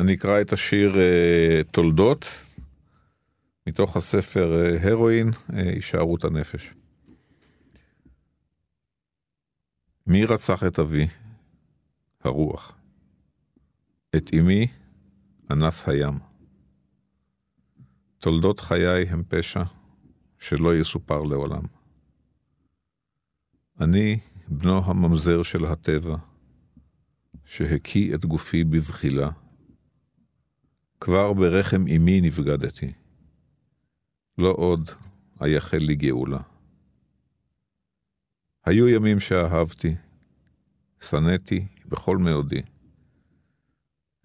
אני אקרא את השיר אה, תולדות, מתוך הספר אה, הרואין, אה, הישארות הנפש. מי רצח את אבי? הרוח. את אמי אנס הים. תולדות חיי הם פשע שלא יסופר לעולם. אני בנו הממזר של הטבע, שהקיא את גופי בזחילה. כבר ברחם אמי נבגדתי, לא עוד אייחל לי גאולה. היו ימים שאהבתי, שנאתי בכל מאודי.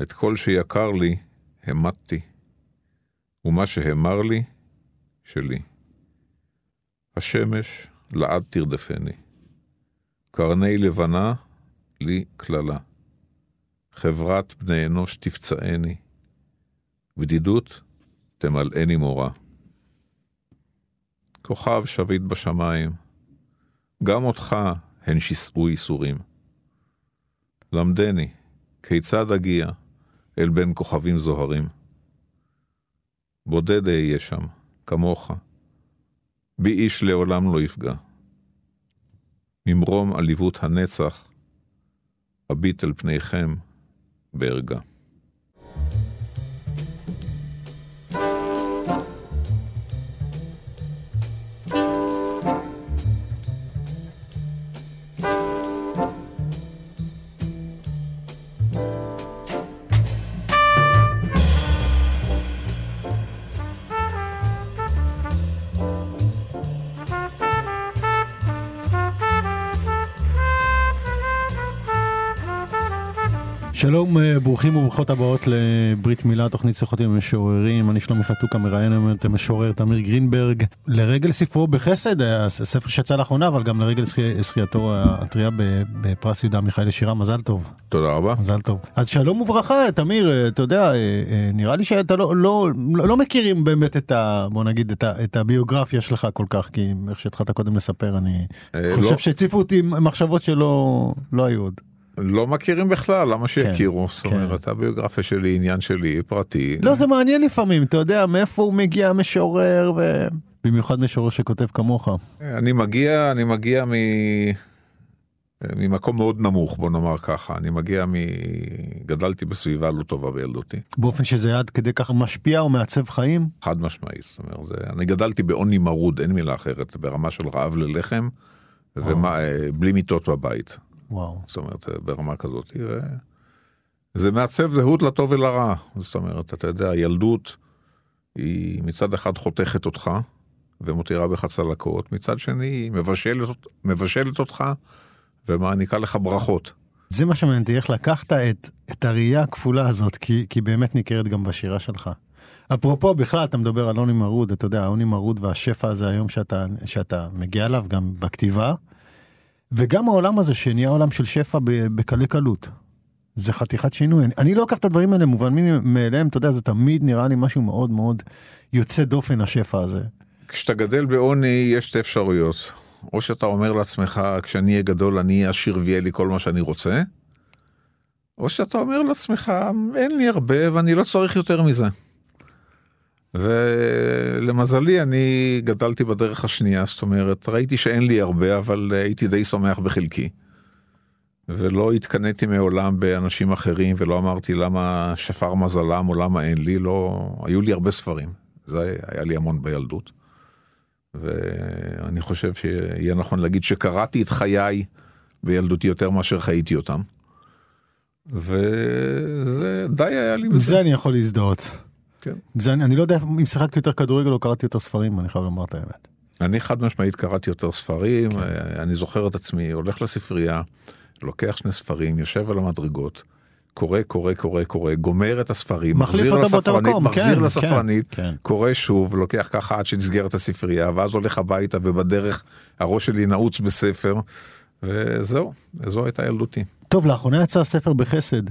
את כל שיקר לי, המטתי, ומה שהמר לי, שלי. השמש לעד תרדפני, קרני לבנה לי קללה. חברת בני אנוש תפצעני, בדידות תמלאני מורה. כוכב שביט בשמיים, גם אותך הן שיסעו ייסורים. למדני, כיצד אגיע אל בין כוכבים זוהרים. בודד אהיה שם, כמוך, בי איש לעולם לא יפגע. ממרום עליבות הנצח, אביט אל פניכם בערגה. שלום, אה, ברוכים וברוכות הבאות לברית מילה, תוכנית שיחות עם המשוררים. אני שלומי חתוקה, מראיין היום את המשורר תמיר גרינברג. לרגל ספרו בחסד, הספר שיצא לאחרונה, אבל גם לרגל זכייתו הטריה בפרס יהודה מיכאל לשירה, מזל טוב. תודה רבה. מזל טוב. אז שלום וברכה, תמיר, אה, אתה יודע, אה, נראה לי שאתה לא, לא, לא, לא מכירים באמת את ה... בוא נגיד, את, ה, את הביוגרפיה שלך כל כך, כי איך שהתחלת קודם לספר, אני חושב לא. שהציפו אותי מחשבות שלא לא היו עוד. לא מכירים בכלל, למה שיכירו? כן, זאת אומרת, כן. הביוגרפיה שלי, עניין שלי, פרטי. לא, זה מעניין לפעמים, אתה יודע, מאיפה הוא מגיע המשורר, ו... במיוחד משורר שכותב כמוך. אני מגיע, אני מגיע מ... ממקום מאוד נמוך, בוא נאמר ככה. אני מגיע מ... גדלתי בסביבה לא טובה בילדותי. באופן שזה עד כדי כך משפיע או מעצב חיים? חד משמעית, זאת אומרת, זה... אני גדלתי בעוני מרוד, אין מילה אחרת, ברמה של רעב ללחם, ובלי מיטות בבית. וואו. זאת אומרת, ברמה כזאת. זה מעצב זהות לטוב ולרע. זאת אומרת, אתה יודע, הילדות היא מצד אחד חותכת אותך ומותירה בך צלקות, מצד שני היא מבשלת, מבשלת אותך ומעניקה לך ברכות. זה מה שמעניין אותי, איך לקחת את, את הראייה הכפולה הזאת, כי, כי באמת ניכרת גם בשירה שלך. אפרופו, בכלל, אתה מדבר על עוני מרוד, אתה יודע, העוני מרוד והשפע הזה היום שאתה, שאתה מגיע אליו, גם בכתיבה, וגם העולם הזה שנהיה עולם של שפע בקלי קלות. זה חתיכת שינוי. אני, אני לא לוקח את הדברים האלה מובנים מאליהם, אתה יודע, זה תמיד נראה לי משהו מאוד מאוד יוצא דופן, השפע הזה. כשאתה גדל בעוני, יש שתי אפשרויות. או שאתה אומר לעצמך, כשאני אהיה גדול, אני אהיה עשיר ויהיה לי כל מה שאני רוצה, או שאתה אומר לעצמך, אין לי הרבה ואני לא צריך יותר מזה. ולמזלי אני גדלתי בדרך השנייה, זאת אומרת, ראיתי שאין לי הרבה, אבל הייתי די שמח בחלקי. ולא התקנאתי מעולם באנשים אחרים, ולא אמרתי למה שפר מזלם או למה אין לי, לא, היו לי הרבה ספרים. זה היה לי המון בילדות. ואני חושב שיהיה נכון להגיד שקראתי את חיי בילדותי יותר מאשר חייתי אותם. וזה די היה לי. עם זה אני יכול להזדהות. כן. זה, אני, לא יודע אם שיחקתי יותר כדורגל או קראתי יותר ספרים, אני חייב לומר את האמת. אני חד משמעית קראתי יותר ספרים, כן. אני זוכר את עצמי, הולך לספרייה, לוקח שני ספרים, יושב על המדרגות, קורא, קורא, קורא, קורא, גומר את הספרים, מחזיר לספרנית, מחזיר כן, לספרנית, כן, כן. קורא שוב, לוקח ככה עד שנסגרת הספרייה, ואז הולך הביתה, ובדרך הראש שלי נעוץ בספר, וזהו, זו הייתה ילדותי. טוב, לאחרונה יצא ספר בחסד,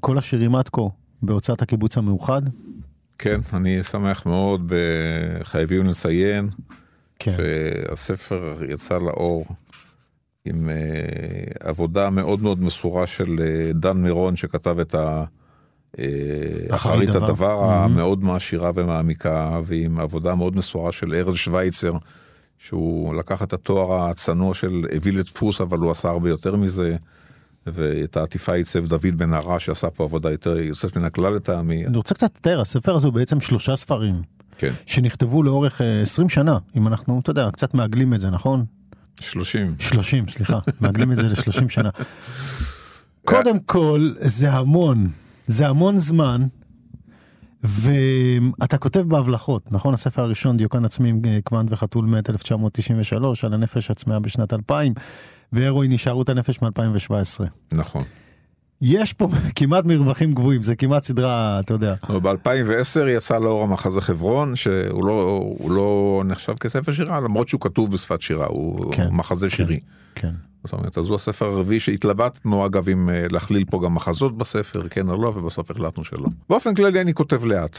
כל השירים עד כה, בהוצאת הקיבוץ המאוחד. כן, אני שמח מאוד, חייבים לציין, כן. שהספר יצא לאור עם uh, עבודה מאוד מאוד מסורה של uh, דן מירון, שכתב את אחרית הדבר המאוד מעשירה ומעמיקה, ועם עבודה מאוד מסורה של ארז שווייצר, שהוא לקח את התואר הצנוע של הביא לדפוס, אבל הוא עשה הרבה יותר מזה. ואת העטיפה עיצב דוד בן הרע שעשה פה עבודה יותר יוצאת מן הכלל לטעמי. אני רוצה קצת לתאר, הספר הזה הוא בעצם שלושה ספרים. כן. שנכתבו לאורך 20 שנה, אם אנחנו, אתה יודע, קצת מעגלים את זה, נכון? 30. 30, סליחה, מעגלים את זה ל-30 שנה. קודם כל, זה המון, זה המון זמן, ואתה כותב בהבלחות, נכון? הספר הראשון, דיוקן עצמי, קוונט וחתול מת 1993, על הנפש הצמאה בשנת 2000, והרואין הישארות הנפש מ-2017. נכון. יש פה כמעט מרווחים גבוהים, זה כמעט סדרה, אתה יודע. ב-2010 יצא לאור המחזה חברון, שהוא לא, לא נחשב כספר שירה, למרות שהוא כתוב בשפת שירה, הוא כן, מחזה כן, שירי. כן. זאת אומרת, אז הוא הספר הרביעי שהתלבטנו אגב אם אה, להכליל פה גם מחזות בספר, כן או לא, ובסוף החלטנו שלא. באופן כללי אני כותב לאט.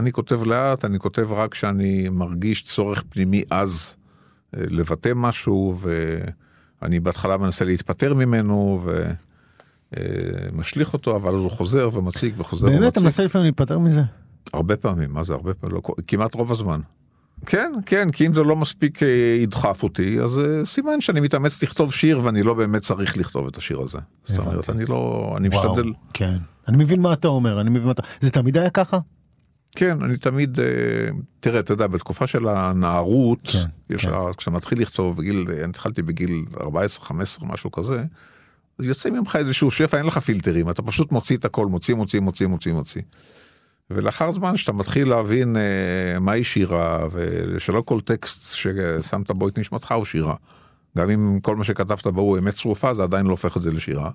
אני כותב לאט, אני כותב רק כשאני מרגיש צורך פנימי עז אה, לבטא משהו, ואני בהתחלה מנסה להתפטר ממנו, ו... אה, משליך אותו, אבל הוא חוזר ומציג וחוזר באמת, אתה מנסה לפעמים להיפטר מזה? הרבה פעמים, מה זה הרבה פעמים? לא, כמעט רוב הזמן. כן, כן, כי אם זה לא מספיק אה, ידחף אותי, אז uh, סימן שאני מתאמץ לכתוב שיר ואני לא באמת צריך לכתוב את השיר הזה. זאת אומרת, אני לא, אני וואו, משתדל. כן, אני מבין מה אתה אומר, אני מבין מה אתה... זה תמיד היה ככה? כן, אני תמיד, uh, תראה, אתה יודע, בתקופה של הנערות, כן, יש, כן. כשאתה מתחיל לכתוב בגיל, אני התחלתי בגיל 14-15, משהו כזה, יוצא ממך איזשהו שפע, אין לך פילטרים, אתה פשוט מוציא את הכל, מוציא, מוציא, מוציא, מוציא, מוציא. ולאחר זמן שאתה מתחיל להבין אה, מהי שירה, ושלא כל טקסט ששמת בו את נשמתך הוא שירה. גם אם כל מה שכתבת בו הוא אמת צרופה, זה עדיין לא הופך את זה לשירה.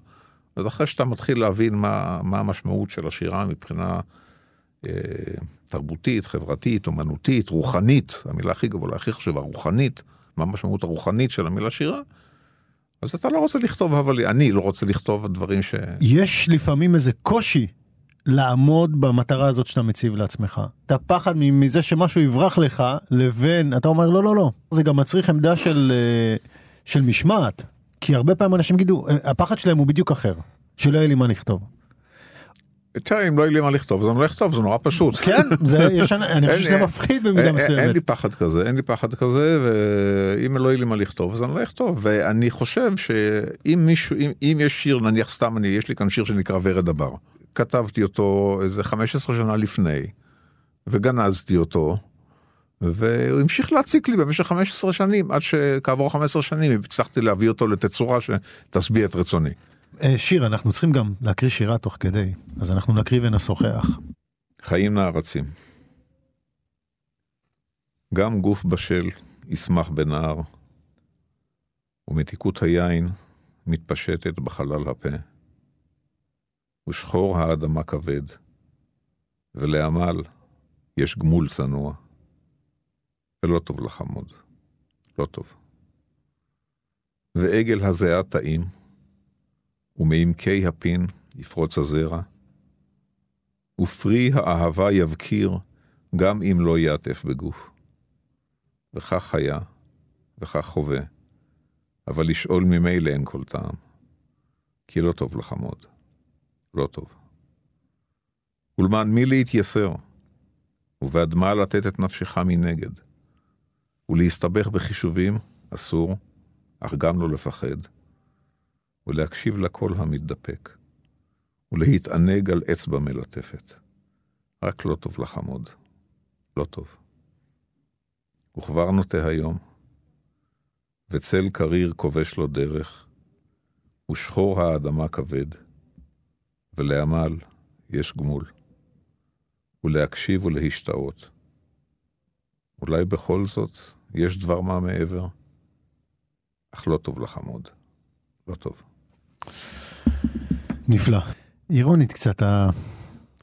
אז אחרי שאתה מתחיל להבין מה, מה המשמעות של השירה מבחינה אה, תרבותית, חברתית, אומנותית, רוחנית, המילה הכי גבוהה, הכי חשובה, רוחנית, מה המשמעות הרוחנית של המילה שירה, אז אתה לא רוצה לכתוב, אבל אני לא רוצה לכתוב דברים ש... יש לפעמים איזה קושי לעמוד במטרה הזאת שאתה מציב לעצמך. אתה פחד מזה שמשהו יברח לך, לבין, אתה אומר לא, לא, לא. זה גם מצריך עמדה של, אה, של משמעת. כי הרבה פעמים אנשים יגידו, אה, הפחד שלהם הוא בדיוק אחר. שלא יהיה לי מה לכתוב. תראה, אם לא יהיה לי מה לכתוב, אז אני לא אכתוב, זה נורא פשוט. כן, זה ישן, אני חושב שזה מפחיד במידה מסוימת. אין לי פחד כזה, אין לי פחד כזה, ואם לא יהיה לי מה לכתוב, אז אני לא אכתוב. ואני חושב שאם מישהו, אם יש שיר, נניח סתם, אני, יש לי כאן שיר שנקרא ורד הבר. כתבתי אותו איזה 15 שנה לפני, וגנזתי אותו, והוא המשיך להציק לי במשך 15 שנים, עד שכעבור 15 שנים הצלחתי להביא אותו לתצורה שתשביע את רצוני. אה, שיר, אנחנו צריכים גם להקריא שירה תוך כדי, אז אנחנו נקריא ונשוחח. חיים נערצים. גם גוף בשל ישמח בנהר, ומתיקות היין מתפשטת בחלל הפה. ושחור האדמה כבד, ולעמל יש גמול צנוע. ולא טוב לחמוד, לא טוב. ועגל הזיעה טעים, ומעמקי הפין יפרוץ הזרע, ופרי האהבה יבקיר, גם אם לא יעטף בגוף. וכך היה, וכך חווה, אבל לשאול ממילא אין כל טעם, כי לא טוב לחמוד, לא טוב. ולמען מי להתייסר, ובעד מה לתת את נפשך מנגד, ולהסתבך בחישובים, אסור, אך גם לא לפחד. ולהקשיב לקול המתדפק, ולהתענג על אצבע מלטפת. רק לא טוב לחמוד, לא טוב. וכבר נוטה היום, וצל קריר כובש לו דרך, ושחור האדמה כבד, ולעמל יש גמול, ולהקשיב ולהשתאות. אולי בכל זאת יש דבר מה מעבר, אך לא טוב לחמוד, לא טוב. נפלא. אירונית קצת, ה...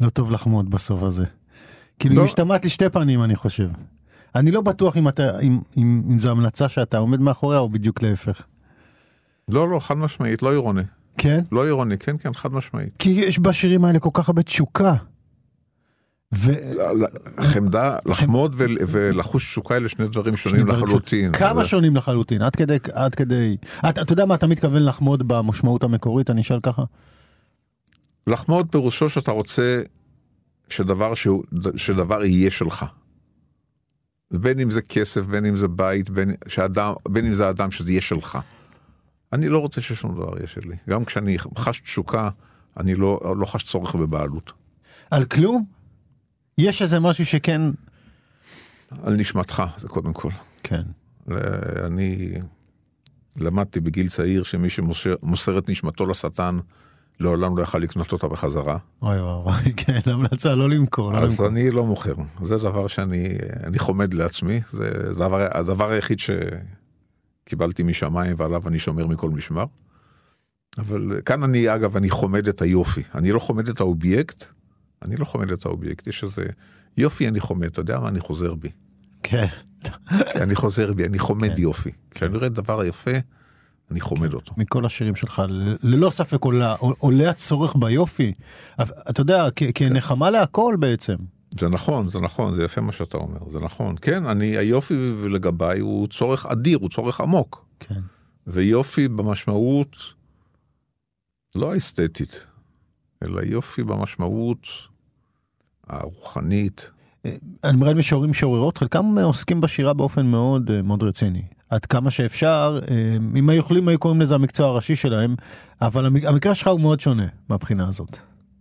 לא טוב לחמוד בסוף הזה. כאילו, לא. משתמעת לשתי פנים, אני חושב. אני לא בטוח אם, אתה, אם, אם, אם זו המלצה שאתה עומד מאחוריה או בדיוק להפך. לא, לא, חד משמעית, לא אירוני. כן? לא אירוני, כן, כן, חד משמעית. כי יש בשירים האלה כל כך הרבה תשוקה. ו... חמדה, לחמוד ולחוש תשוקה אלה שני דברים שונים לחלוטין. כמה שונים לחלוטין, עד כדי, עד כדי, אתה יודע מה אתה מתכוון לחמוד במשמעות המקורית, אני אשאל ככה? לחמוד פירושו שאתה רוצה שדבר, שהוא, שדבר יהיה שלך. בין אם זה כסף, בין אם זה בית, בין, שאדם, בין אם זה אדם, שזה יהיה שלך. אני לא רוצה ששום דבר יהיה שלי. גם כשאני חש תשוקה, אני לא, לא חש צורך בבעלות. על כלום? יש איזה משהו שכן... על נשמתך, זה קודם כל. כן. אני למדתי בגיל צעיר שמי שמוסר את נשמתו לשטן, לעולם לא יכל לקנות אותה בחזרה. אוי וואי, כן, המלצה לא למכור. לא אז למכור. אני לא מוכר, זה דבר שאני חומד לעצמי, זה דבר, הדבר היחיד שקיבלתי משמיים ועליו אני שומר מכל משמר. אבל כאן אני, אגב, אני חומד את היופי, אני לא חומד את האובייקט, אני לא חומד את האובייקט, יש איזה יופי אני חומד, אתה יודע מה, אני חוזר בי. כן. כן אני חוזר בי, אני חומד כן. יופי. כשאני רואה דבר יפה, אני חומד אותו. מכל השירים שלך, ללא ספק עולה, עולה הצורך ביופי. אתה יודע, כנחמה להכל בעצם. זה נכון, זה נכון, זה יפה מה שאתה אומר, זה נכון. כן, אני, היופי לגביי הוא צורך אדיר, הוא צורך עמוק. כן. ויופי במשמעות, לא האסתטית, אלא יופי במשמעות הרוחנית. אני מראה משוררים משוררות, חלקם עוסקים בשירה באופן מאוד מאוד רציני. עד כמה שאפשר, אה, אם היו יכולים, היו קוראים לזה המקצוע הראשי שלהם, אבל המקרה שלך הוא מאוד שונה מהבחינה הזאת.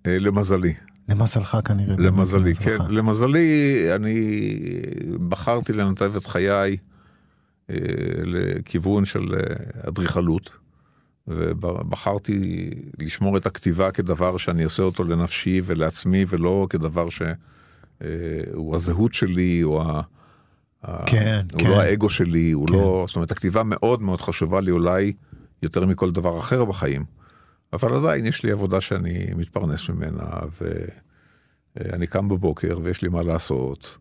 אה, למזלי. למזלך כנראה. למזלי, כן. למזלי, אני בחרתי לנתב את חיי אה, לכיוון של אדריכלות, ובחרתי לשמור את הכתיבה כדבר שאני עושה אותו לנפשי ולעצמי, ולא כדבר שהוא הזהות שלי, או ה... כן, הוא כן. לא האגו שלי, הוא כן. לא... זאת אומרת, הכתיבה מאוד מאוד חשובה לי אולי יותר מכל דבר אחר בחיים. אבל עדיין יש לי עבודה שאני מתפרנס ממנה, ואני קם בבוקר ויש לי מה לעשות.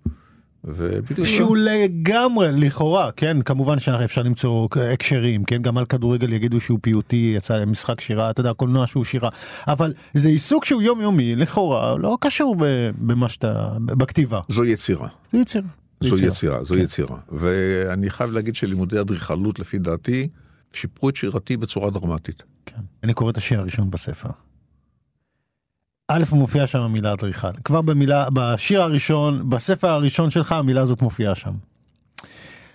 שהוא לגמרי לכאורה כן כמובן שאפשר למצוא הקשרים כן גם על כדורגל יגידו שהוא פיוטי יצא משחק שירה אתה יודע קולנוע שהוא שירה אבל זה עיסוק שהוא יומיומי לכאורה לא קשור במה שאתה בכתיבה זו יצירה. זו יצירה. זו יצירה, יצירה זו כן. יצירה. ואני חייב להגיד שלימודי אדריכלות לפי דעתי שיפרו את שירתי בצורה דרמטית. כן. אני קורא את השיר הראשון בספר. א', מופיעה שם המילה אדריכל. כבר במילה, בשיר הראשון, בספר הראשון שלך המילה הזאת מופיעה שם.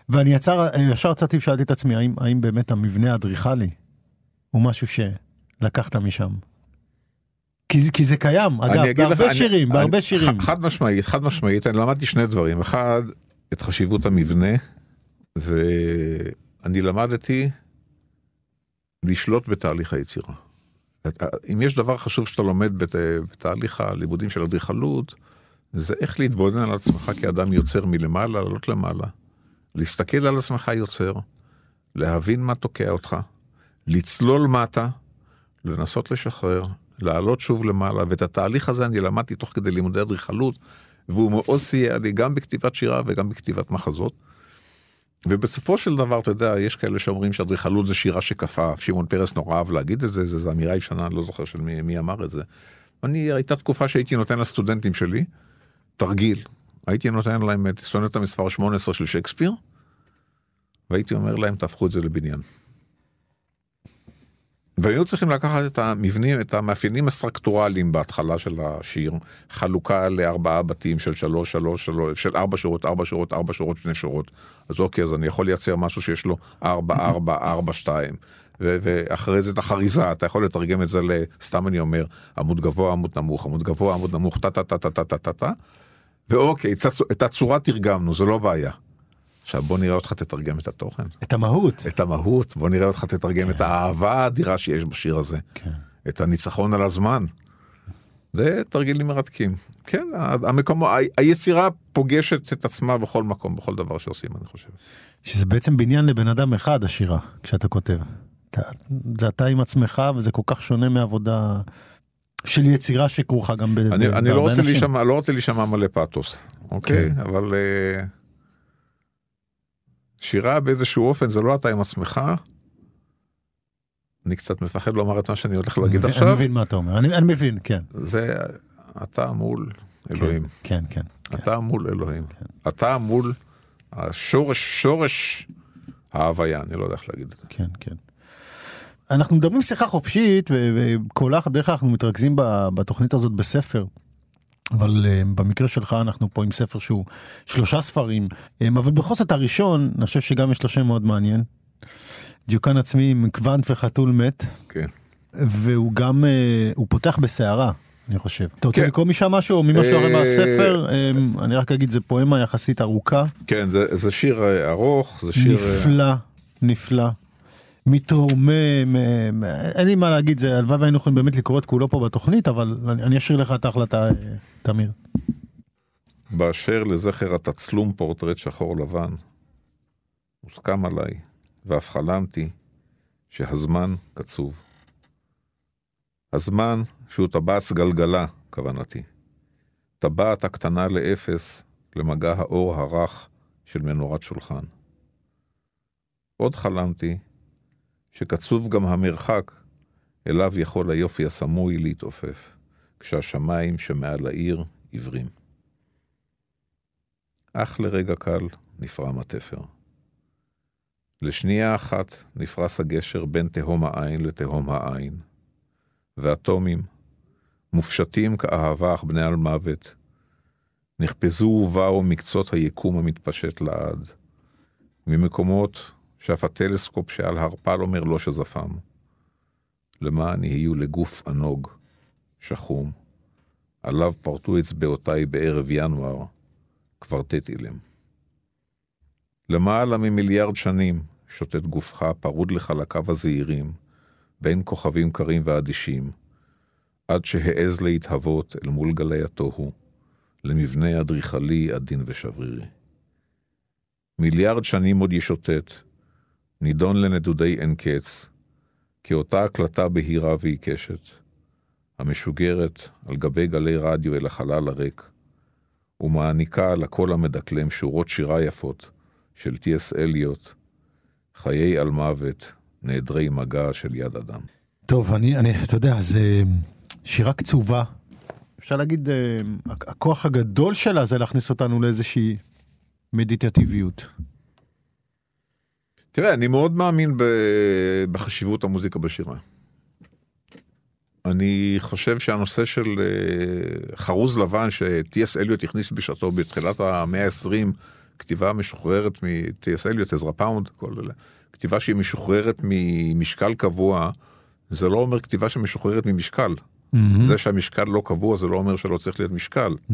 ואני יצר, ישר יצאתי ושאלתי את עצמי, האם, האם באמת המבנה האדריכלי הוא משהו שלקחת משם? כי, כי זה קיים, אגב, בהרבה לך, שירים, אני, בהרבה אני, שירים. חד משמעית, חד משמעית, אני למדתי שני דברים. אחד, את חשיבות המבנה, ואני למדתי לשלוט בתהליך היצירה. אם יש דבר חשוב שאתה לומד בת, בתהליך הלימודים של אדריכלות, זה איך להתבונן על עצמך כאדם יוצר מלמעלה, לעלות למעלה. להסתכל על עצמך יוצר, להבין מה תוקע אותך, לצלול מטה, לנסות לשחרר, לעלות שוב למעלה, ואת התהליך הזה אני למדתי תוך כדי לימודי אדריכלות, והוא מאוד סייע לי גם בכתיבת שירה וגם בכתיבת מחזות. ובסופו של דבר, אתה יודע, יש כאלה שאומרים שאדריכלות זה שירה שכפה, שמעון פרס נורא אהב להגיד את זה, זו אמירה ישנה, אני לא זוכר של מי, מי אמר את זה. אני, הייתה תקופה שהייתי נותן לסטודנטים שלי, תרגיל, הייתי נותן להם את סונטה מספר 18 של שייקספיר, והייתי אומר להם, תהפכו את זה לבניין. והיו צריכים לקחת את המבנים, את המאפיינים הסטרקטורליים בהתחלה של השיר, חלוקה לארבעה בתים של שלוש, שלוש, שלוש, של ארבע שורות, ארבע שורות, ארבע שורות, שני שורות. אז אוקיי, אז אני יכול לייצר משהו שיש לו ארבע, ארבע, ארבע, שתיים. ואחרי זה את החריזה, אתה יכול לתרגם את זה לסתם אני אומר, עמוד גבוה, עמוד נמוך, עמוד גבוה, עמוד נמוך, טה טה טה טה טה טה טה, ואוקיי, את הצורה תרגמנו, זה לא בעיה. עכשיו בוא נראה אותך תתרגם את התוכן. את המהות. את המהות, בוא נראה אותך תתרגם כן. את האהבה האדירה שיש בשיר הזה. כן. את הניצחון על הזמן. זה תרגילים מרתקים. כן, המקום, היצירה פוגשת את עצמה בכל מקום, בכל דבר שעושים, אני חושב. שזה בעצם בניין לבן אדם אחד, השירה, כשאתה כותב. אתה, זה אתה עם עצמך, וזה כל כך שונה מעבודה של יצירה שכרוכה גם בהרבה אנשים. אני לא רוצה, להישמע, לא רוצה להישמע מלא פאתוס, אוקיי? כן. אבל... Uh... שירה באיזשהו אופן זה לא אתה עם עצמך. אני קצת מפחד לומר את מה שאני הולך להגיד עכשיו. אני מבין מה אתה אומר, אני, אני מבין, כן. זה אתה מול אלוהים. כן, כן. כן אתה כן. מול אלוהים. כן. אתה מול השורש, שורש ההוויה, אני לא יודע איך להגיד את זה. כן, כן. אנחנו מדברים שיחה חופשית וכל בדרך כלל אנחנו מתרכזים בתוכנית הזאת בספר. אבל uh, במקרה שלך אנחנו פה עם ספר שהוא שלושה ספרים, um, אבל בכל זאת הראשון, אני חושב שגם יש לו שם מאוד מעניין. דיוקן עצמי עם קוונט וחתול מת. כן. והוא גם, uh, הוא פותח בסערה, אני חושב. אתה רוצה כן. לקרוא משם משהו או ממשהו הרי מהספר? אני רק אגיד, זה פואמה יחסית ארוכה. כן, זה שיר ארוך, זה שיר... נפלא, נפלא. מתרומם, אין לי מה להגיד, זה הלוואי והיינו יכולים באמת לקרוא את כולו פה בתוכנית, אבל אני אשאיר לך את ההחלטה, תמיר. באשר לזכר התצלום פורטרט שחור לבן, מוסכם עליי, ואף חלמתי שהזמן קצוב. הזמן שהוא טבעת גלגלה, כוונתי. טבעת הקטנה לאפס למגע האור הרך של מנורת שולחן. עוד חלמתי שקצוב גם המרחק אליו יכול היופי הסמוי להתעופף, כשהשמיים שמעל העיר עיוורים. אך לרגע קל נפרם התפר. לשנייה אחת נפרס הגשר בין תהום העין לתהום העין, ואטומים, מופשטים כאהבה אך בני על מוות, נחפזו ובאו מקצות היקום המתפשט לעד, ממקומות שאף הטלסקופ שעל הר פל אומר לא שזפם. למען יהיו לגוף ענוג, שחום, עליו פרטו אצבעותיי בערב ינואר, קוורטט אילם. למעלה ממיליארד שנים שוטט גופך פרוד לחלקיו הזעירים, בין כוכבים קרים ואדישים, עד שהעז להתהוות אל מול גלי התוהו, למבנה אדריכלי עדין ושברירי. מיליארד שנים עוד ישוטט, נידון לנדודי אין קץ, כאותה הקלטה בהירה ועיקשת, המשוגרת על גבי גלי רדיו אל החלל הריק, ומעניקה לקול המדקלם שורות שירה יפות של טי.אס. אליוט, חיי על מוות, נעדרי מגע של יד אדם. טוב, אני, אני, אתה יודע, זה שירה קצובה. אפשר להגיד, אה, הכוח הגדול שלה זה להכניס אותנו לאיזושהי מדיטטיביות. תראה, אני מאוד מאמין בחשיבות המוזיקה בשירה. אני חושב שהנושא של אה, חרוז לבן שטי.אס. אליוט הכניס בשעתו בתחילת המאה ה-20, כתיבה משוחררת מטי.אס. אליוט, עזרא פאונד, כל אלה, כתיבה שהיא משוחררת ממשקל קבוע, זה לא אומר כתיבה שמשוחררת ממשקל. Mm-hmm. זה שהמשקל לא קבוע זה לא אומר שלא צריך להיות משקל. Mm-hmm.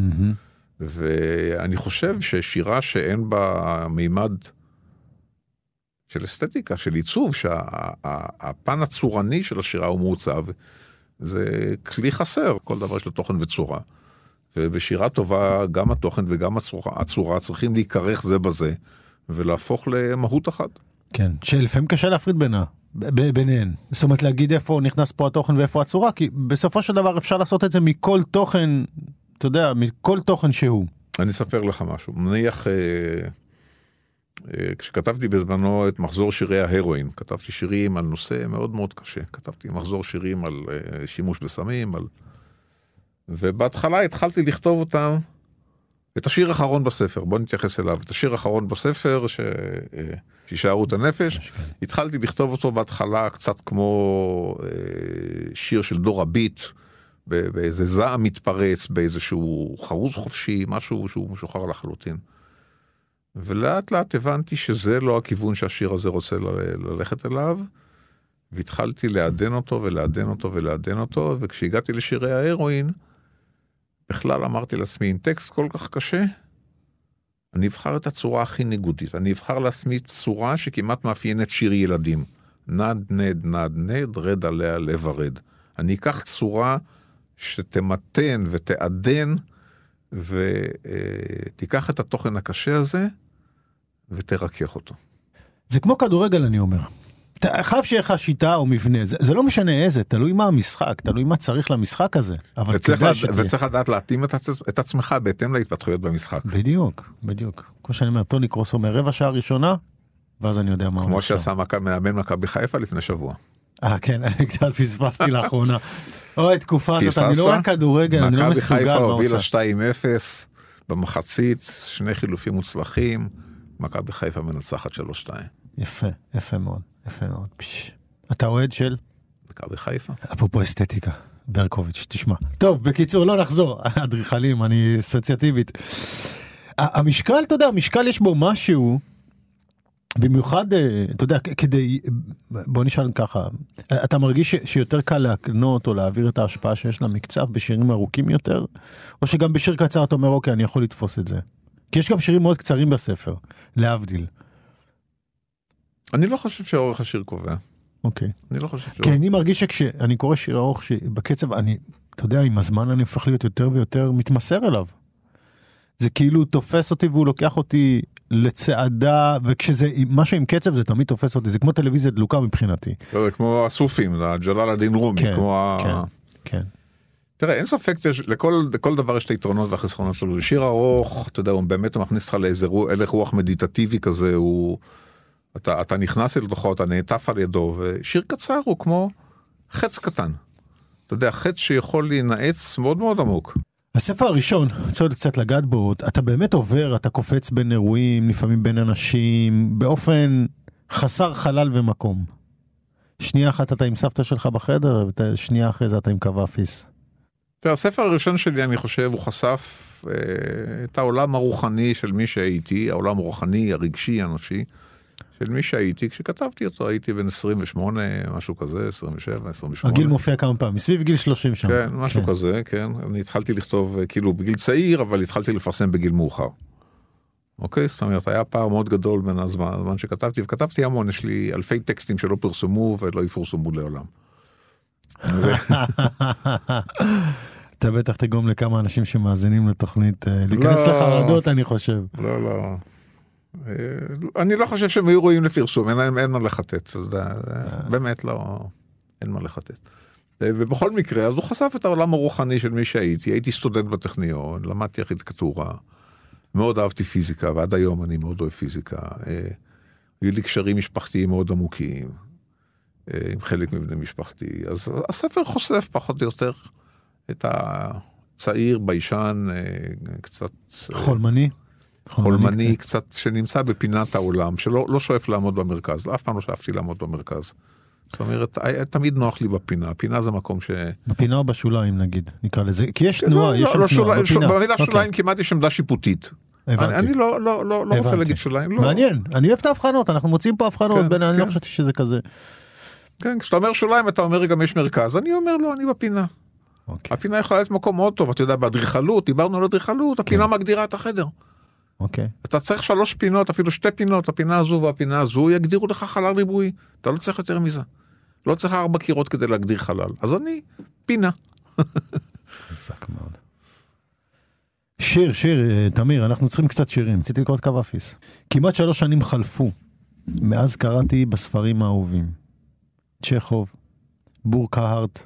ואני חושב ששירה שאין בה מימד של אסתטיקה, של עיצוב, שהפן הצורני של השירה הוא מעוצב, זה כלי חסר, כל דבר יש לו תוכן וצורה. ובשירה טובה גם התוכן וגם הצורה, הצורה צריכים להיכרך זה בזה, ולהפוך למהות אחת. כן, שלפעמים קשה להפריד בינה. ביניהן. זאת אומרת להגיד איפה נכנס פה התוכן ואיפה הצורה, כי בסופו של דבר אפשר לעשות את זה מכל תוכן, אתה יודע, מכל תוכן שהוא. אני אספר לך משהו. נניח אה, כשכתבתי בזמנו את מחזור שירי ההרואין, כתבתי שירים על נושא מאוד מאוד קשה. כתבתי מחזור שירים על אה, שימוש בסמים, על... ובהתחלה התחלתי לכתוב אותם, את השיר האחרון בספר, בוא נתייחס אליו, את השיר האחרון בספר, ש... אה, שישארו את הנפש, התחלתי לכתוב אותו בהתחלה קצת כמו שיר של דור הביט, באיזה זעם מתפרץ, באיזשהו חרוז חופשי, משהו שהוא משוחרר לחלוטין. ולאט לאט הבנתי שזה לא הכיוון שהשיר הזה רוצה ללכת אליו, והתחלתי לעדן אותו ולעדן אותו ולעדן אותו, וכשהגעתי לשירי ההרואין, בכלל אמרתי לעצמי, עם טקסט כל כך קשה, אני אבחר את הצורה הכי ניגודית. אני אבחר לעצמי צורה שכמעט מאפיינת שיר ילדים. נד, נד, נד, נד, רד עליה לב הרד. אני אקח צורה שתמתן ותעדן ותיקח את התוכן הקשה הזה, ותרכך אותו. זה כמו כדורגל אני אומר. חייב שיהיה לך שיטה או מבנה, זה, זה לא משנה איזה, תלוי מה המשחק, תלוי מה צריך למשחק הזה. אבל וצריך, לד... שתהיה... וצריך לדעת להתאים את, עצ... את עצמך בהתאם להתפתחויות במשחק. בדיוק, בדיוק. כמו שאני אומר, טוני קרוס אומר רבע שעה ראשונה, ואז אני יודע מה הוא כמו שעשה מאמן מכבי חיפה לפני שבוע. אה כן, אני קצת פספסתי לאחרונה. אוי, תקופה הזאת, אני לא רואה כדורגל, אני לא מסוגל מה עושה. מכבי חיפה הובילה 2-0 במחצית, שני חילופים מוצלחים. מכבי חיפה מנצחת 3-2. יפה, יפה מאוד, יפה מאוד. פש. אתה אוהד של? מכבי חיפה. אפרופו אסתטיקה, ברקוביץ', תשמע. טוב, בקיצור, לא נחזור, אדריכלים, אני אסוציאטיבית. המשקל, אתה יודע, המשקל יש בו משהו, במיוחד, אה, אתה יודע, כדי, בוא נשאל ככה, אתה מרגיש שיותר קל להקנות או להעביר את ההשפעה שיש למקצב בשירים ארוכים יותר, או שגם בשיר קצר אתה אומר, אוקיי, אני יכול לתפוס את זה? כי יש גם שירים מאוד קצרים בספר, להבדיל. אני לא חושב שאורך השיר קובע. אוקיי. אני לא חושב ש... כי אני מרגיש שכשאני קורא שיר ארוך, שבקצב, אני, אתה יודע, עם הזמן אני הופך להיות יותר ויותר מתמסר אליו. זה כאילו תופס אותי והוא לוקח אותי לצעדה, וכשזה משהו עם קצב זה תמיד תופס אותי, זה כמו טלוויזיה דלוקה מבחינתי. לא, זה כמו הסופים, זה ג'לאל א-דין רומי, כן, כמו כן, ה... כן. תראה, אין ספק, לכל, דבר יש את היתרונות והחסרונות שלו. שיר ארוך, אתה יודע, הוא באמת מכניס אותך לאיזה הלך רוח מדיטטיבי כזה, הוא... אתה, אתה נכנס אל תוכו, אתה נעטף על ידו, ושיר קצר הוא כמו חץ קטן. אתה יודע, חץ שיכול להינעץ מאוד מאוד עמוק. הספר הראשון, רוצה עוד קצת לגעת בו, אתה באמת עובר, אתה קופץ בין אירועים, לפעמים בין אנשים, באופן חסר חלל ומקום. שנייה אחת אתה עם סבתא שלך בחדר, ושנייה אחרי זה אתה עם קוואפיס. תראה, הספר הראשון שלי, אני חושב, הוא חשף אה, את העולם הרוחני של מי שהייתי, העולם הרוחני, הרגשי, הנפשי. של מי שהייתי, כשכתבתי אותו הייתי בן 28, משהו כזה, 27, 28. הגיל מופיע כמה פעמים, סביב גיל 30 שם. כן, משהו כן. כזה, כן. אני התחלתי לכתוב כאילו בגיל צעיר, אבל התחלתי לפרסם בגיל מאוחר. אוקיי? זאת אומרת, היה פער מאוד גדול בין הזמן, הזמן שכתבתי, וכתבתי המון, יש לי אלפי טקסטים שלא פרסמו ולא יפורסמו לעולם. אתה בטח תגרום לכמה אנשים שמאזינים לתוכנית אה, להיכנס לא. לחרדות, אני חושב. לא, לא. אה, אני לא חושב שהם היו ראויים לפרסום, אין להם, אין מה לחטט, באמת לא, אין מה לחטט. אה, ובכל מקרה, אז הוא חשף את העולם הרוחני של מי שהייתי, הייתי סטודנט בטכניון, למדתי ארכיטקטורה, מאוד אהבתי פיזיקה, ועד היום אני מאוד אוהב פיזיקה. אה, היו לי קשרים משפחתיים מאוד עמוקים, עם חלק מבני משפחתי. אז הספר חושף פחות או יותר את הצעיר, ביישן, קצת... חולמני? חולמני קצת, שנמצא בפינת העולם, שלא לא שואף לעמוד במרכז, אף פעם לא שאפתי לעמוד במרכז. זאת אומרת, תמיד נוח לי בפינה, פינה זה מקום ש... בפינה או בשוליים נגיד, נקרא לזה, כי יש כן, תנועה, לא, יש לא, תנועה, בפינה. במילה אוקיי. שוליים כמעט יש עמדה שיפוטית. הבנתי. אני, אני לא, לא, לא, לא רוצה להגיד שוליים, לא. מעניין, אני אוהב את ההבחנות, אנחנו מוצאים פה הבחנות, כן, בין, כן. אני לא כן. חשבתי שזה כזה. כן, כשאתה אומר שוליים אתה אומר גם יש מרכז, אני אומר לא, אני בפינה. אוקיי. הפינה יכולה להיות מקום מאוד טוב, אתה יודע, באדריכלות, דיברנו על אדריכלות, הפינה כן. מגדירה את החדר. אוקיי. Okay. אתה צריך שלוש פינות, אפילו שתי פינות, הפינה הזו והפינה הזו, יגדירו לך חלל ריבועי. אתה לא צריך יותר מזה. לא צריך ארבע קירות כדי להגדיר חלל. אז אני, פינה. חזק מאוד. שיר, שיר, אה, תמיר, אנחנו צריכים קצת שירים. רציתי לקרוא את קו אפיס. כמעט שלוש שנים חלפו מאז קראתי בספרים האהובים. צ'כוב, בורקהארט,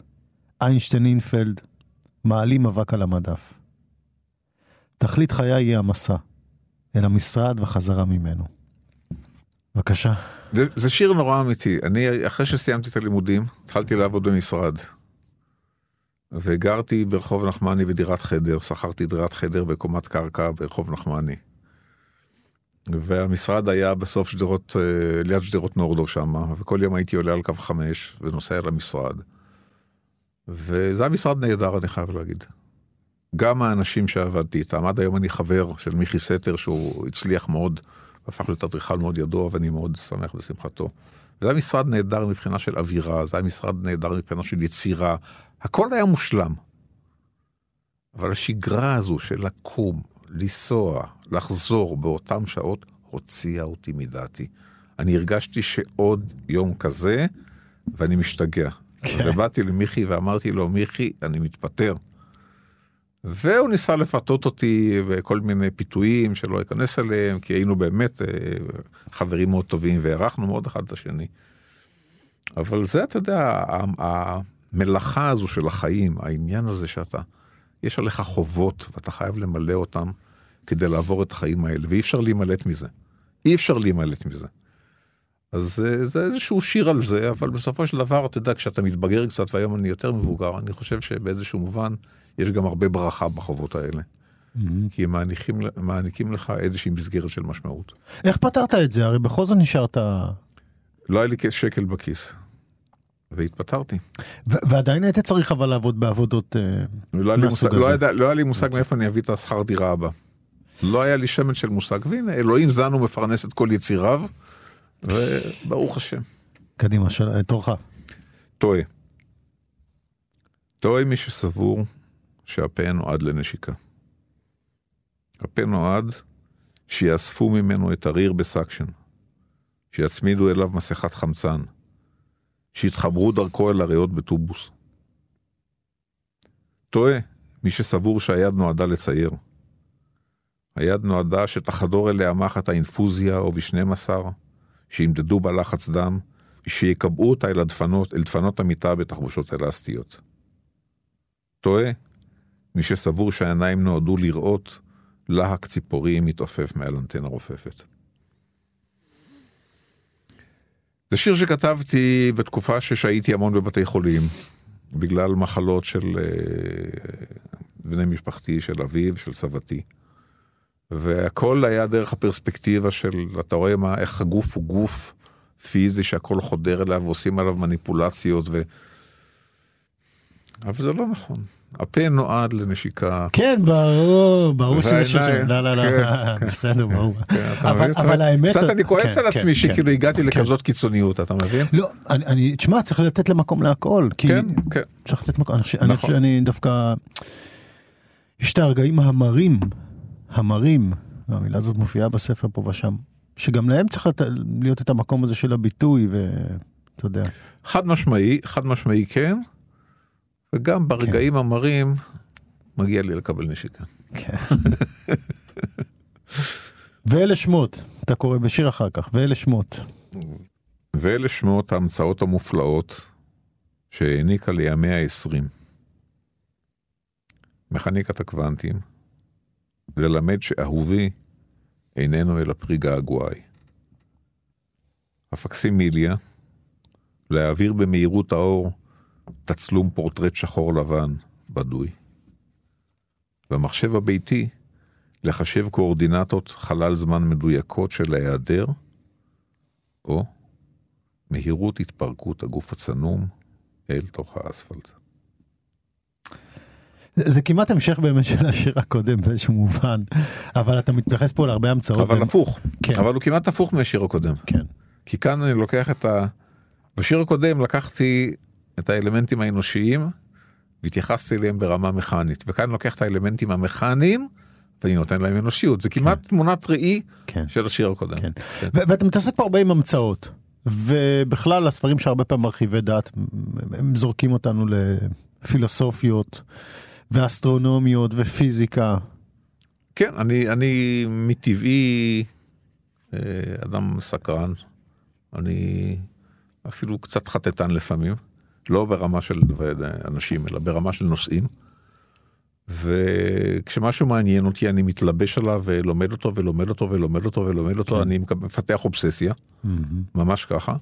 איינשטיין אינפלד, מעלים אבק על המדף. תכלית חיי היא המסע. אל המשרד וחזרה ממנו. בבקשה. זה, זה שיר נורא אמיתי. אני, אחרי שסיימתי את הלימודים, התחלתי לעבוד במשרד. וגרתי ברחוב נחמני בדירת חדר, שכרתי דירת חדר בקומת קרקע ברחוב נחמני. והמשרד היה בסוף שדרות, אה, ליד שדרות נורדו שם, וכל יום הייתי עולה על קו חמש ונוסע למשרד. וזה היה משרד נהדר, אני חייב להגיד. גם האנשים שעבדתי איתם, עד היום אני חבר של מיכי סתר, שהוא הצליח מאוד, והפך להיות אדריכל מאוד ידוע, ואני מאוד שמח בשמחתו. זה היה משרד נהדר מבחינה של אווירה, זה היה משרד נהדר מבחינה של יצירה, הכל היה מושלם. אבל השגרה הזו של לקום, לנסוע, לחזור באותן שעות, הוציאה אותי מדעתי. אני הרגשתי שעוד יום כזה, ואני משתגע. כן. ובאתי למיכי ואמרתי לו, מיכי, אני מתפטר. והוא ניסה לפתות אותי בכל מיני פיתויים שלא אכנס אליהם, כי היינו באמת אה, חברים מאוד טובים והערכנו מאוד אחד את השני. אבל זה, אתה יודע, המלאכה הזו של החיים, העניין הזה שאתה, יש עליך חובות ואתה חייב למלא אותם כדי לעבור את החיים האלה, ואי אפשר להימלט מזה. אי אפשר להימלט מזה. אז זה, זה איזשהו שיר על זה, אבל בסופו של דבר, אתה יודע, כשאתה מתבגר קצת, והיום אני יותר מבוגר, אני חושב שבאיזשהו מובן, יש גם הרבה ברכה בחובות האלה. Mm-hmm. כי הם מעניקים, מעניקים לך איזושהי מסגרת של משמעות. איך פתרת את זה? הרי בכל זאת נשארת... לא היה לי שקל בכיס. והתפטרתי. ועדיין היית צריך אבל לעבוד בעבודות לא מהסוג לא הזה. לא היה לי מושג מאיפה אני אביא את השכר דירה הבא. לא היה לי שמן של מושג, והנה, אלוהים זן ומפרנס את כל יציריו, וברוך השם. קדימה, של... תורך. טועה. טועה מי שסבור שהפה נועד לנשיקה. הפה נועד שיאספו ממנו את הריר בסקשן, שיצמידו אליו מסכת חמצן, שיתחברו דרכו אל הריאות בטובוס. טועה מי שסבור שהיד נועדה לצייר. היד נועדה שתחדור אליה מחט האינפוזיה או ב-12, שימדדו בה לחץ דם, שיקבעו אותה אל הדפנות, אל דפנות המיטה בתחבושות אלסטיות. טועה מי שסבור שהעיניים נועדו לראות להק ציפורי מתעופף מעל אנטנה רופפת. זה שיר שכתבתי בתקופה ששהיתי המון בבתי חולים, בגלל מחלות של uh, בני משפחתי, של אביו, של סבתי. והכל היה דרך הפרספקטיבה של, אתה רואה מה, איך הגוף הוא גוף פיזי שהכל חודר אליו ועושים עליו מניפולציות ו... אבל זה לא נכון. הפה נועד לנשיקה. כן, ברור, ברור שזה שיר. לא, לא, לא, כן, בסדר, כן, ברור. כן, אבל האמת... קצת אני כועס על עצמי שכאילו הגעתי לכזאת קיצוניות, אתה מבין? לא, אני, תשמע, צריך לתת למקום להכל. כן, כן. צריך לתת מקום, אני חושב נכון. שאני דווקא... יש את הרגעים המרים, המרים, והמילה הזאת מופיעה בספר פה ושם, שגם להם צריך להיות את המקום הזה של הביטוי, ואתה יודע. חד משמעי, חד משמעי כן. וגם ברגעים כן. המרים, מגיע לי לקבל נשיקה. כן. ואלה שמות, אתה קורא בשיר אחר כך, ואלה שמות. ואלה שמות ההמצאות המופלאות שהעניקה לי המאה ה-20. מכניקת הקוונטים, ללמד שאהובי איננו אלא פרי געגועי. הפקסימיליה, להעביר במהירות האור תצלום פורטרט שחור לבן, בדוי. במחשב הביתי, לחשב קואורדינטות חלל זמן מדויקות של ההיעדר, או מהירות התפרקות הגוף הצנום אל תוך האספלט. זה כמעט המשך באמת של השיר הקודם באיזשהו מובן, אבל אתה מתייחס פה להרבה המצאות. אבל והם... הפוך, כן. אבל הוא כמעט הפוך מהשיר הקודם. כן. כי כאן אני לוקח את ה... בשיר הקודם לקחתי את האלמנטים האנושיים והתייחסתי אליהם ברמה מכנית, וכאן אני לוקח את האלמנטים המכניים ואני נותן להם אנושיות, זה כמעט כן. תמונת ראי כן. של השיר הקודם. כן. כן. ואתה מתעסק פה הרבה עם המצאות, ובכלל הספרים שהרבה פעמים מרחיבי דעת, הם זורקים אותנו לפילוסופיות ואסטרונומיות ופיזיקה. כן, אני, אני מטבעי אה, אדם סקרן, אני אפילו קצת חטטן לפעמים. לא ברמה של אנשים, אלא ברמה של נושאים. וכשמשהו מעניין אותי אני מתלבש עליו ולומד אותו ולומד אותו ולומד אותו ולומד אותו, כן. אני מפתח אובססיה, mm-hmm. ממש ככה.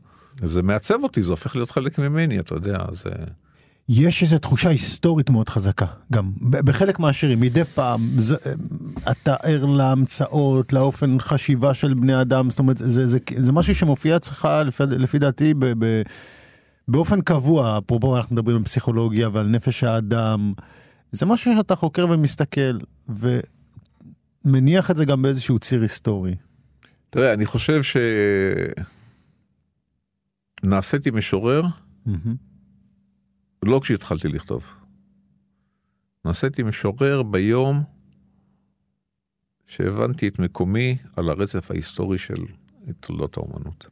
זה מעצב אותי, זה הופך להיות חלק ממני, אתה יודע, זה... יש איזו תחושה היסטורית מאוד חזקה, גם בחלק מהשירים, מדי פעם, זה, אתה ער להמצאות, לאופן חשיבה של בני אדם, זאת אומרת, זה, זה, זה, זה משהו שמופיע אצלך, לפי, לפי דעתי, ב, ב, באופן קבוע, אפרופו אנחנו מדברים על פסיכולוגיה ועל נפש האדם, זה משהו שאתה חוקר ומסתכל, ומניח את זה גם באיזשהו ציר היסטורי. תראה, אני חושב שנעשיתי משורר, mm-hmm. לא כשהתחלתי לכתוב. נעשיתי משורר ביום שהבנתי את מקומי על הרצף ההיסטורי של תולדות האומנות.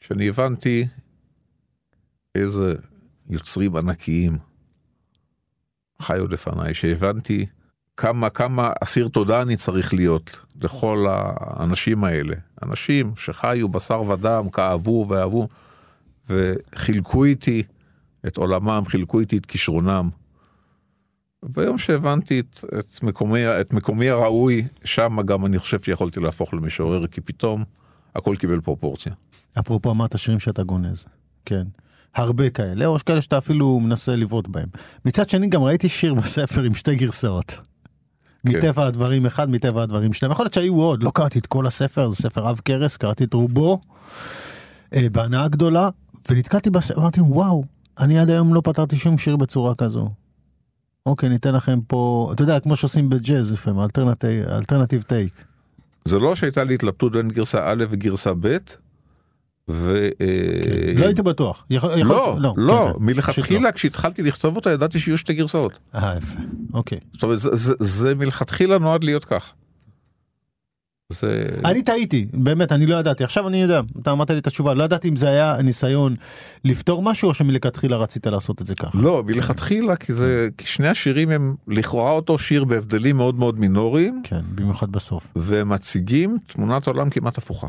כשאני mm. הבנתי איזה יוצרים ענקיים חיו לפניי, שהבנתי כמה, כמה אסיר תודה אני צריך להיות לכל האנשים האלה. אנשים שחיו בשר ודם, כאבו ואהבו, וחילקו איתי את עולמם, חילקו איתי את כישרונם. ביום שהבנתי את, את, מקומי, את מקומי הראוי, שם גם אני חושב שיכולתי להפוך למשורר, כי פתאום הכל קיבל פרופורציה. אפרופו אמרת שירים שאתה גונז, כן. הרבה כאלה, או כאלה שאתה אפילו מנסה לבעוט בהם. מצד שני, גם ראיתי שיר בספר עם שתי גרסאות. כן. מטבע הדברים אחד, מטבע הדברים שניים. יכול להיות שהיו עוד, לא קראתי את כל הספר, זה ספר עב כרס, קראתי את רובו, אה, בהנאה גדולה, ונתקעתי בספר, אמרתי, וואו, אני עד היום לא פתרתי שום שיר בצורה כזו. אוקיי, ניתן לכם פה, אתה יודע, כמו שעושים בג'אז לפעמים, אלטרנטיב טייק. זה לא שהייתה לי התלבטות בין גרסה א' וגרסה ב', ו... כן. לא הייתי בטוח. לא, לא, לא, כן, מלכתחילה כשהתחלתי לכתוב אותה ידעתי שיהיו שתי גרסאות. אה, יפה, אוקיי. זאת אומרת, זה מלכתחילה נועד להיות כך. זה... אני טעיתי, באמת, אני לא ידעתי. עכשיו אני יודע, אתה אמרת לי את התשובה, לא ידעתי אם זה היה ניסיון לפתור משהו, או שמלכתחילה רצית לעשות את זה ככה. לא, מלכתחילה, כי זה, כי שני השירים הם לכאורה אותו שיר בהבדלים מאוד מאוד מינוריים. כן, במיוחד בסוף. והם מציגים תמונת עולם כמעט הפוכה.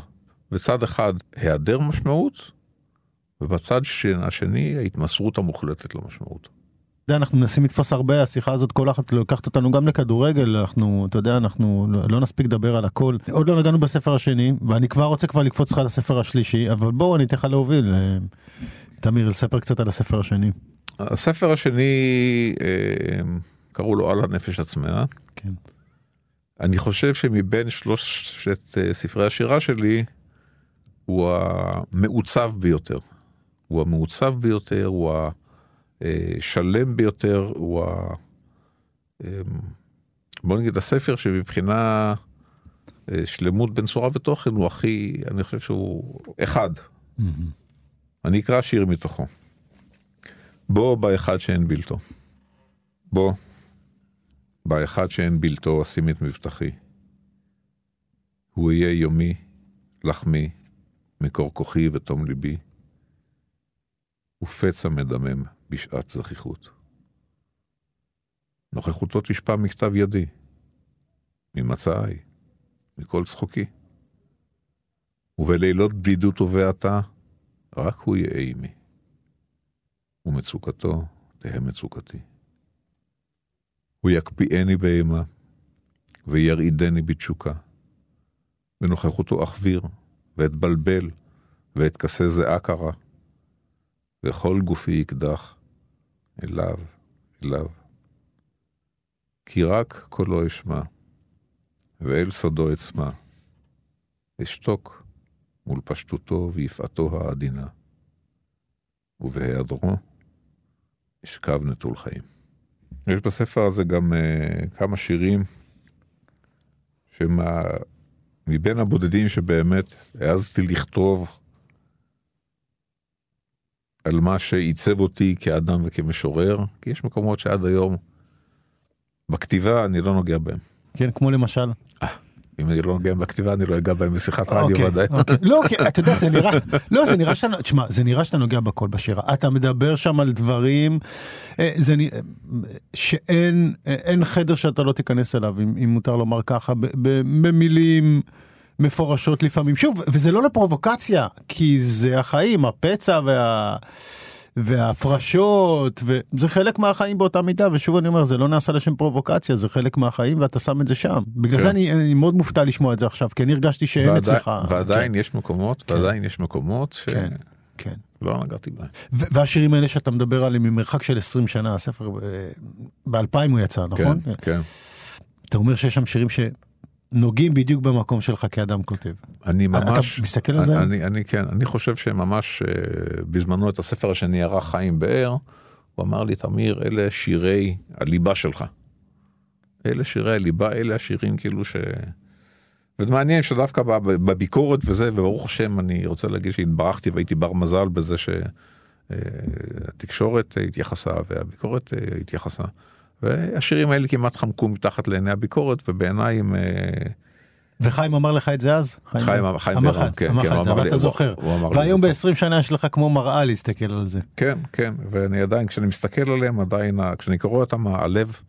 בצד אחד, היעדר משמעות, ובצד השני, ההתמסרות המוחלטת למשמעות. יודע, אנחנו מנסים לתפוס הרבה, השיחה הזאת כל אחת לוקחת אותנו גם לכדורגל, אנחנו, אתה יודע, אנחנו לא, לא נספיק לדבר על הכל. עוד לא נגענו בספר השני, ואני כבר רוצה כבר לקפוץ לך לספר השלישי, אבל בואו אני אתן לך להוביל. אה, תמיר, לספר קצת על הספר השני. הספר השני, אה, קראו לו על הנפש עצמה. כן. אני חושב שמבין שלושת אה, ספרי השירה שלי, הוא המעוצב ביותר. הוא המעוצב ביותר, הוא ה... השלם ביותר הוא ה... אמ, בוא נגיד הספר שמבחינה אה, שלמות בין צורה ותוכן הוא הכי, אני חושב שהוא אחד. Mm-hmm. אני אקרא שיר מתוכו. בוא באחד שאין בלתו. בוא, באחד שאין בלתו אשים את מבטחי. הוא יהיה יומי, לחמי, מקור כוחי ותום ליבי. ופצע מדמם בשעת זכיחות. נוכחותו תשפע מכתב ידי, ממצאי, מכל צחוקי. ובלילות בדידות ובעתה, רק הוא יהיה עימי. ומצוקתו תהא מצוקתי. הוא יקפיאני באימה, וירעידני בתשוקה. בנוכחותו אחביר, ואתבלבל, ואתכסה זיעה קרה. וכל גופי יקדח אליו, אליו. כי רק קולו אשמע, ואל סודו אצמא. אשתוק מול פשטותו ויפעתו העדינה, ובהיעדרו אשכב נטול חיים. יש בספר הזה גם uh, כמה שירים שמבין הבודדים שבאמת העזתי לכתוב על מה שעיצב אותי כאדם וכמשורר, כי יש מקומות שעד היום בכתיבה אני לא נוגע בהם. כן, כמו למשל? אה, אם אני לא נוגע בכתיבה אני לא אגע בהם בשיחת רדיו אוקיי, ודאי. אוקיי. לא, אתה יודע, זה נראה, לא, זה נראה שאתה, תשמע, זה נראה שאתה נוגע בכל בשירה. אתה מדבר שם על דברים, אה, זה שאין חדר שאתה לא תיכנס אליו, אם מותר לומר ככה, במילים. מפורשות לפעמים. שוב, וזה לא לפרובוקציה, כי זה החיים, הפצע וה... וההפרשות, וזה חלק מהחיים באותה מידה, ושוב אני אומר, זה לא נעשה לשם פרובוקציה, זה חלק מהחיים ואתה שם את זה שם. בגלל כן. זה אני, אני מאוד מופתע לשמוע את זה עכשיו, כי אני הרגשתי שאין ועדי, אצלך. ועדיין כן. יש מקומות, כן. ועדיין יש מקומות ש... כן, כן. לא נגעתי בהם. והשירים האלה שאתה מדבר עליהם ממרחק של 20 שנה, הספר ב-2000 הוא יצא, נכון? כן, כן. אתה אומר שיש שם שירים ש... נוגעים בדיוק במקום שלך כאדם כותב. אני ממש... אתה מסתכל על זה? אני, אני כן, אני חושב שממש uh, בזמנו את הספר השני ערך חיים באר, הוא אמר לי, תמיר, אלה שירי הליבה שלך. אלה שירי הליבה, אלה השירים כאילו ש... וזה מעניין שדווקא בביקורת וזה, וברוך השם, אני רוצה להגיד שהתברכתי והייתי בר מזל בזה שהתקשורת אה, התייחסה והביקורת אה, התייחסה. והשירים האלה כמעט חמקו מתחת לעיני הביקורת, ובעיניי הם... אה, וחיים אמר לך את זה אז? חיים, חיים, אמר לך, כן, אמר כן, את זה, ואתה זוכר. והיום ב-20 שנה יש לך כמו מראה להסתכל על זה. כן, כן, ואני עדיין, כשאני מסתכל עליהם, עדיין, כשאני קורא אותם, הלב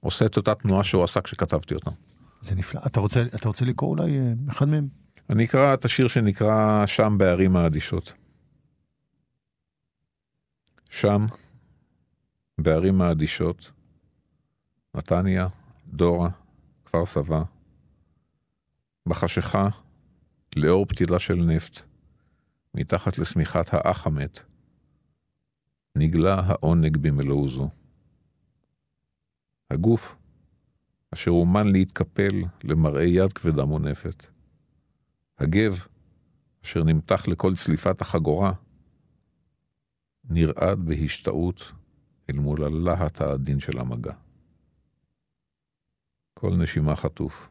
עושה את אותה תנועה שהוא עשה כשכתבתי אותם. זה נפלא. אתה רוצה, אתה רוצה לקרוא אולי אה, אחד מהם? אני אקרא את השיר שנקרא שם בערים האדישות. שם, בערים האדישות, נתניה, דורה, כפר סבא. בחשיכה, לאור פתילה של נפט, מתחת לשמיכת האח המת, נגלה העונג במלוא זו. הגוף, אשר אומן להתקפל למראה יד כבדה מונפת. הגב, אשר נמתח לכל צליפת החגורה, נרעד בהשתאות אל מול הלהט העדין של המגע. כל נשימה חטוף.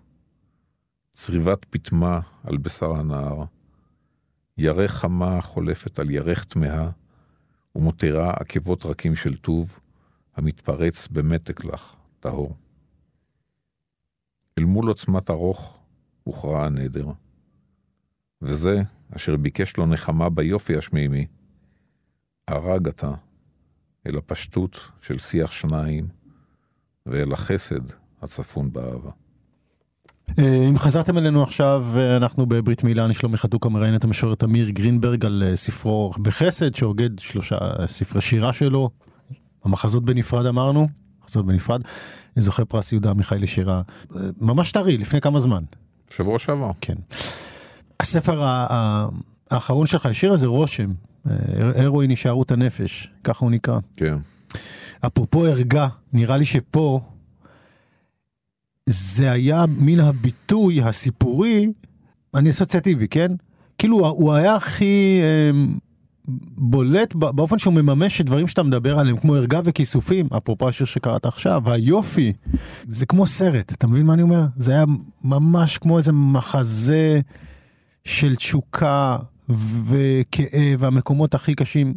צריבת פטמה על בשר הנהר, ירך חמה חולפת על ירך תמהה, ומותירה עקבות רכים של טוב, המתפרץ במתק לך, טהור. אל מול עוצמת ארוך הוכרע הנדר. וזה, אשר ביקש לו נחמה ביופי השמימי, הרג אתה אל הפשטות של שיח שניים ואל החסד הצפון באהבה. אה, אם חזרתם אלינו עכשיו, אה, אנחנו בברית מילה, אני שלומי חתוקה מראיין את המשורר תמיר גרינברג על אה, ספרו בחסד, שהוגד שלושה ספרי שירה שלו, המחזות בנפרד אמרנו, מחזות בנפרד, זוכה פרס יהודה עמיחי לשירה, ממש טרי, לפני כמה זמן. שבוע שעבר. כן. הספר האחרון שלך, השיר הזה רושם, הרואין הישארות הנפש, ככה הוא נקרא. כן. אפרופו ערגה, נראה לי שפה זה היה מן הביטוי הסיפורי, אני אסוציאטיבי, כן? כאילו הוא היה הכי אה, בולט באופן שהוא מממש את דברים שאתה מדבר עליהם, כמו ערגה וכיסופים, אפרופו השיר שקראת עכשיו, והיופי, זה כמו סרט, אתה מבין מה אני אומר? זה היה ממש כמו איזה מחזה של תשוקה וכאב, והמקומות הכי קשים,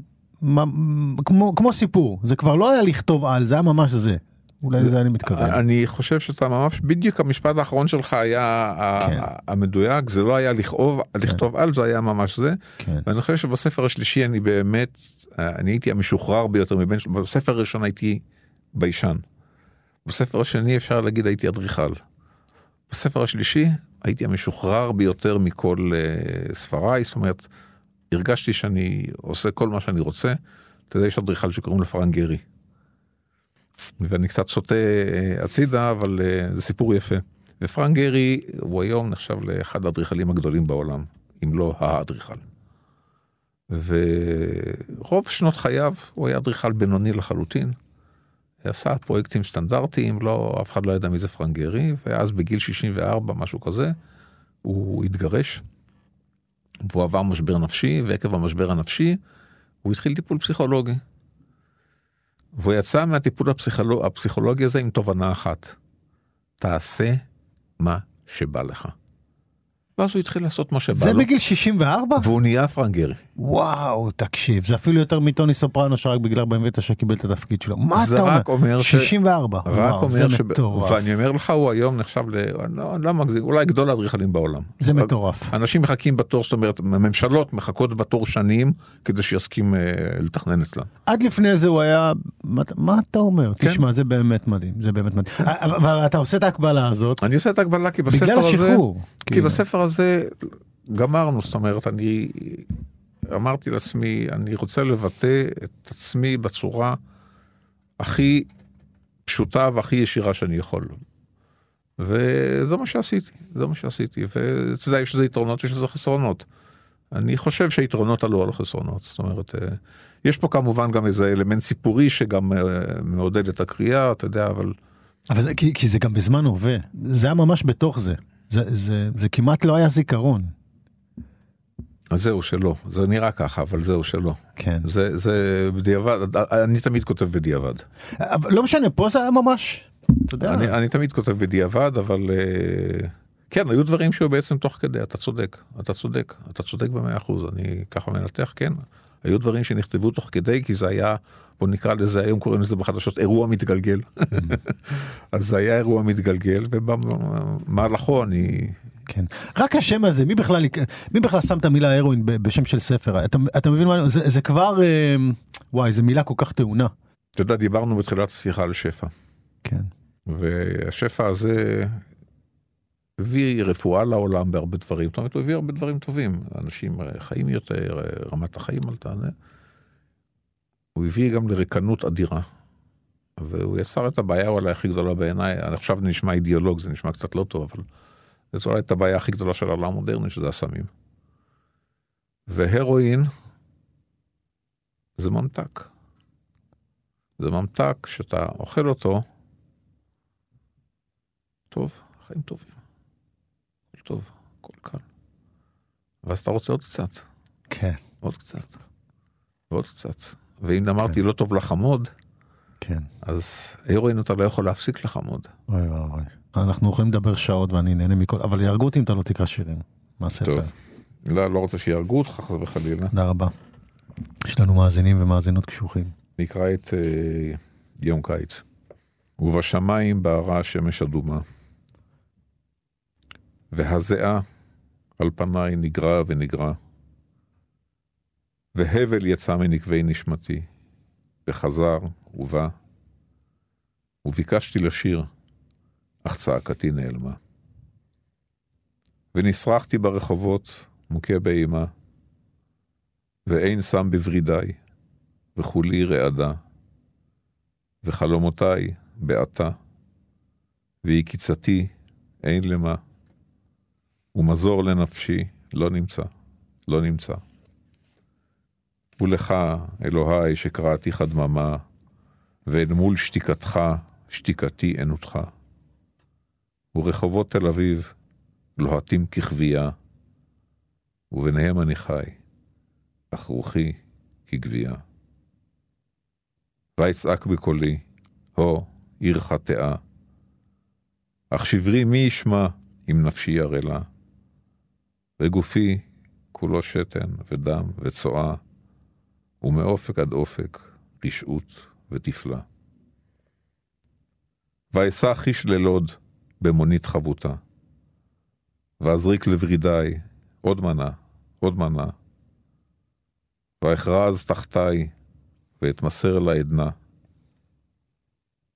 כמו, כמו סיפור, זה כבר לא היה לכתוב על, זה היה ממש זה. אולי לזה אני מתכוון. אני חושב שאתה ממש, בדיוק המשפט האחרון שלך היה כן. המדויק, זה לא היה לכאוב, כן. לכתוב על, זה היה ממש זה. כן. ואני חושב שבספר השלישי אני באמת, אני הייתי המשוחרר ביותר מבין, בספר הראשון הייתי ביישן. בספר השני אפשר להגיד הייתי אדריכל. בספר השלישי הייתי המשוחרר ביותר מכל uh, ספריי, זאת אומרת, הרגשתי שאני עושה כל מה שאני רוצה. אתה יודע, יש אדריכל שקוראים לו פרנגרי. ואני קצת סוטה אה, הצידה, אבל אה, זה סיפור יפה. ופרנק גרי הוא היום נחשב לאחד האדריכלים הגדולים בעולם, אם לא האדריכל. ורוב שנות חייו הוא היה אדריכל בינוני לחלוטין. עשה פרויקטים סטנדרטיים, לא, אף אחד לא ידע מי זה פרנק גרי, ואז בגיל 64, משהו כזה, הוא התגרש. והוא עבר משבר נפשי, ועקב המשבר הנפשי, הוא התחיל טיפול פסיכולוגי. והוא יצא מהטיפול הפסיכולוג... הפסיכולוגי הזה עם תובנה אחת, תעשה מה שבא לך. ואז הוא התחיל לעשות מה שבא זה לו. זה בגיל 64? והוא נהיה פרנגרי. וואו, תקשיב, זה אפילו יותר מטוני סופרנו שרק בגלל 49 קיבל את התפקיד שלו. מה אתה אומר? אומר 64. ש... רק וואו, אומר זה ש... מטורף. ואני אומר לך, הוא היום נחשב ל... לא, לא מגזים, אולי גדול האדריכלים בעולם. זה מטורף. אנשים מחכים בתור, זאת אומרת, הממשלות מחכות בתור שנים כדי שיסכים אה, לתכנן אצלם. עד לפני זה הוא היה, מה, מה אתה אומר? כן. תשמע, זה באמת מדהים, זה באמת מדהים. אבל אתה עושה את ההקבלה הזאת. אני עושה את ההקבלה כי בספר הזה... בגלל השחרור. כי כאילו. בספר הזה גמרנו, זאת אומרת, אני אמרתי לעצמי, אני רוצה לבטא את עצמי בצורה הכי פשוטה והכי ישירה שאני יכול. וזה מה שעשיתי, זה מה שעשיתי, ואתה יודע, יש לזה יתרונות, יש לזה חסרונות. אני חושב שהיתרונות עלו על החסרונות, זאת אומרת, אה, יש פה כמובן גם איזה אלמנט סיפורי שגם אה, מעודד את הקריאה, אתה יודע, אבל... אבל זה, כי, כי זה גם בזמן הווה, זה היה ממש בתוך זה. זה, זה, זה כמעט לא היה זיכרון. אז זהו שלא, זה נראה ככה, אבל זהו שלא. כן. זה, זה בדיעבד, אני תמיד כותב בדיעבד. אבל לא משנה, פה זה היה ממש, אתה יודע. אני, אני תמיד כותב בדיעבד, אבל אה, כן, היו דברים שהיו בעצם תוך כדי, אתה צודק, אתה צודק, אתה צודק במאה אחוז, אני ככה מנתח, כן. היו דברים שנכתבו תוך כדי, כי זה היה, בוא נקרא לזה, היום קוראים לזה בחדשות, אירוע מתגלגל. אז זה היה אירוע מתגלגל, ובמהלכו אני... כן. רק השם הזה, מי בכלל, מי בכלל שם את המילה הרואין בשם של ספר? אתה, אתה מבין מה, זה, זה כבר, אה, וואי, זו מילה כל כך טעונה. אתה יודע, דיברנו בתחילת השיחה על שפע. כן. והשפע הזה הביא רפואה לעולם בהרבה דברים, זאת אומרת, הוא הביא הרבה דברים טובים. אנשים חיים יותר, רמת החיים עלתה. הוא הביא גם לריקנות אדירה. והוא יצר את הבעיה אולי הכי גדולה בעיניי, עכשיו זה נשמע אידיאולוג, זה נשמע קצת לא טוב, אבל זו אולי את הבעיה הכי גדולה של העולם המודרני, שזה הסמים. והרואין זה ממתק. זה ממתק שאתה אוכל אותו, טוב, חיים טובים. טוב, הכל קל. ואז אתה רוצה עוד קצת. כן. עוד קצת. ועוד קצת. ואם אמרתי לא טוב לחמוד, כן. אז הרואין אתה לא יכול להפסיק לחמוד. אוי אוי אוי. אנחנו יכולים לדבר שעות ואני נהנה מכל, אבל יהרגו אותי אם אתה לא תקרא שירים. מהספר. טוב. לא, לא רוצה שיהרגו אותך חס וחלילה. תודה רבה. יש לנו מאזינים ומאזינות קשוחים. נקרא את אה, יום קיץ. ובשמיים בערה השמש אדומה. והזיעה על פניי נגרע ונגרע. והבל יצא מנקבי נשמתי, וחזר ובא. וביקשתי לשיר, אך צעקתי נעלמה. ונשרחתי ברחובות, מוכה באימה, ואין שם בוורידיי, וכולי רעדה, וחלומותיי בעתה, ויקיצתי אין למה, ומזור לנפשי לא נמצא, לא נמצא. ולך, אלוהי, שקראתיך דממה, ואל מול שתיקתך, שתיקתי ענותך. ורחובות תל אביב לוהטים ככבייה, וביניהם אני חי, אך רוחי כגבייה. ויצעק בקולי, הו, עיר חטאה. אך שברי מי ישמע אם נפשי ירלה? וגופי כולו שתן ודם וצואה, ומאופק עד אופק רשעות ותפלה. ואשא חיש ללוד במונית חבוטה. ואזריק לוורידיי עוד מנה, עוד מנה. ואכרז תחתיי ואתמסר לעדנה.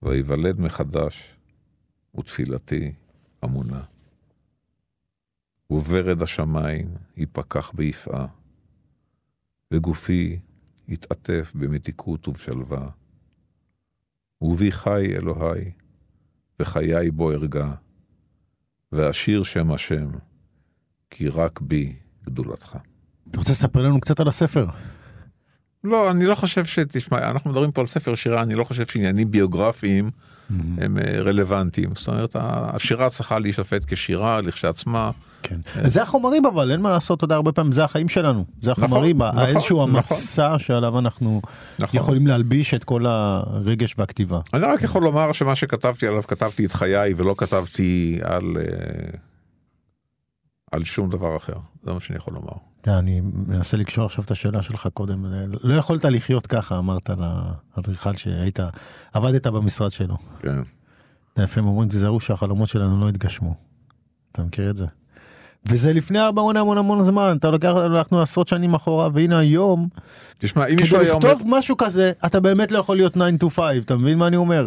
ויוולד מחדש, ותפילתי אמונה. וברד השמיים ייפקח ביפעה, וגופי יתעטף במתיקות ובשלווה. ובי חי אלוהי, וחיי בו ארגע, ואשיר שם השם, כי רק בי גדולתך. אתה רוצה לספר לנו קצת על הספר? לא, אני לא חושב ש... תשמע, אנחנו מדברים פה על ספר שירה, אני לא חושב שעניינים ביוגרפיים mm-hmm. הם אה, רלוונטיים. זאת אומרת, השירה צריכה להישפט כשירה לכשעצמה. כן. זה החומרים אבל, אין מה לעשות, אתה יודע, הרבה פעמים זה החיים שלנו. זה נכון, החומרים, נכון, איזשהו נכון. המצע שעליו אנחנו נכון. יכולים להלביש את כל הרגש והכתיבה. אני רק יכול לומר שמה שכתבתי עליו, כתבתי את חיי ולא כתבתי על... אה, על שום דבר אחר, זה מה שאני יכול לומר. אני מנסה לקשור עכשיו את השאלה שלך קודם. לא יכולת לחיות ככה, אמרת לאדריכל שהיית, עבדת במשרד שלו. כן. לפעמים אומרים, תיזהרו שהחלומות שלנו לא יתגשמו. אתה מכיר את זה? וזה לפני המון המון המון זמן, אתה לוקח, הלכנו עשרות שנים אחורה, והנה היום, תשמע, אם מישהו היום... כדי לכתוב משהו כזה, אתה באמת לא יכול להיות 9 to 5, אתה מבין מה אני אומר?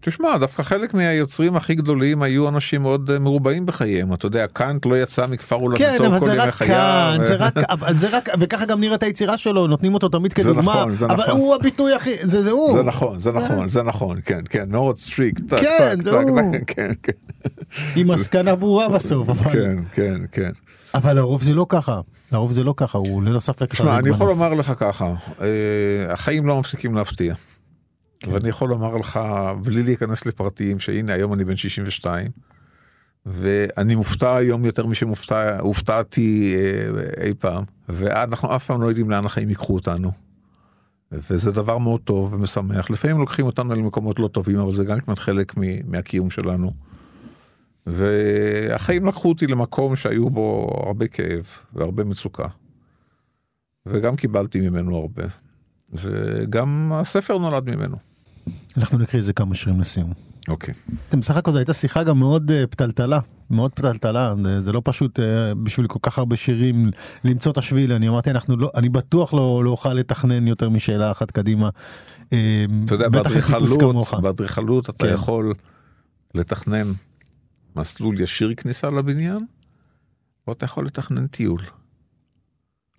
תשמע, דווקא חלק מהיוצרים הכי גדולים היו אנשים מאוד אה, מרובעים בחייהם, אתה יודע, קאנט לא יצא מכפר הולדתו כן, כל ימי חייו. כן, אבל זה רק קאנט, זה רק, וככה גם נראית היצירה שלו, נותנים אותו תמיד כדוגמה, נכון, זה אבל נכון. הוא הביטוי הכי, זה, זה הוא. זה נכון, זה נכון, זה נכון, כן, כן, מאוד סטריק, כן, זה הוא. כן, כן. עם מסקנה ברורה בסוף. כן, כן, כן. אבל לרוב זה לא ככה, לרוב זה לא ככה, הוא ללא ספק. תשמע, אני יכול לומר לך ככה, אה, החיים לא מפסיקים להפתיע. כן. ואני יכול לומר לך, בלי להיכנס לפרטים, שהנה היום אני בן 62, ואני מופתע היום יותר משהופתעתי אה, אי פעם, ואנחנו אף פעם לא יודעים לאן החיים ייקחו אותנו. וזה דבר מאוד טוב ומשמח. לפעמים לוקחים אותנו למקומות לא טובים, אבל זה גם חלק מהקיום שלנו. והחיים לקחו אותי למקום שהיו בו הרבה כאב והרבה מצוקה. וגם קיבלתי ממנו הרבה. וגם הספר נולד ממנו. אנחנו נקריא איזה כמה שירים לסיום. אוקיי. Okay. בסך הכל זו הייתה שיחה גם מאוד uh, פתלתלה, מאוד פתלתלה, זה לא פשוט uh, בשביל כל כך הרבה שירים למצוא את השביל, אני אמרתי, אנחנו לא, אני בטוח לא, לא אוכל לתכנן יותר משאלה אחת קדימה. אה, אתה יודע, באדריכלות, באדריכלות אתה כן. יכול לתכנן מסלול ישיר כניסה לבניין, או אתה יכול לתכנן טיול.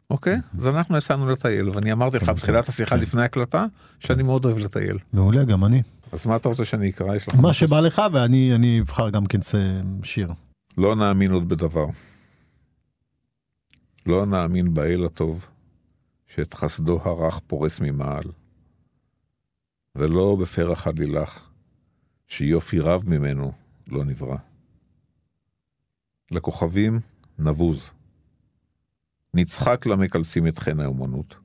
אוקיי? אז אנחנו יצאנו לטייל, ואני אמרתי לך בתחילת השיחה כן. לפני הקלטה, שאני מאוד אוהב לטייל. מעולה, גם אני. אז מה אתה רוצה שאני אקרא? מה שבא לך, ואני אבחר גם כן שיר. לא נאמין עוד בדבר. לא נאמין באל הטוב, שאת חסדו הרך פורס ממעל. ולא בפרח הדלילך, שיופי רב ממנו לא נברא. לכוכבים נבוז. נצחק למקלסים את חן האומנות,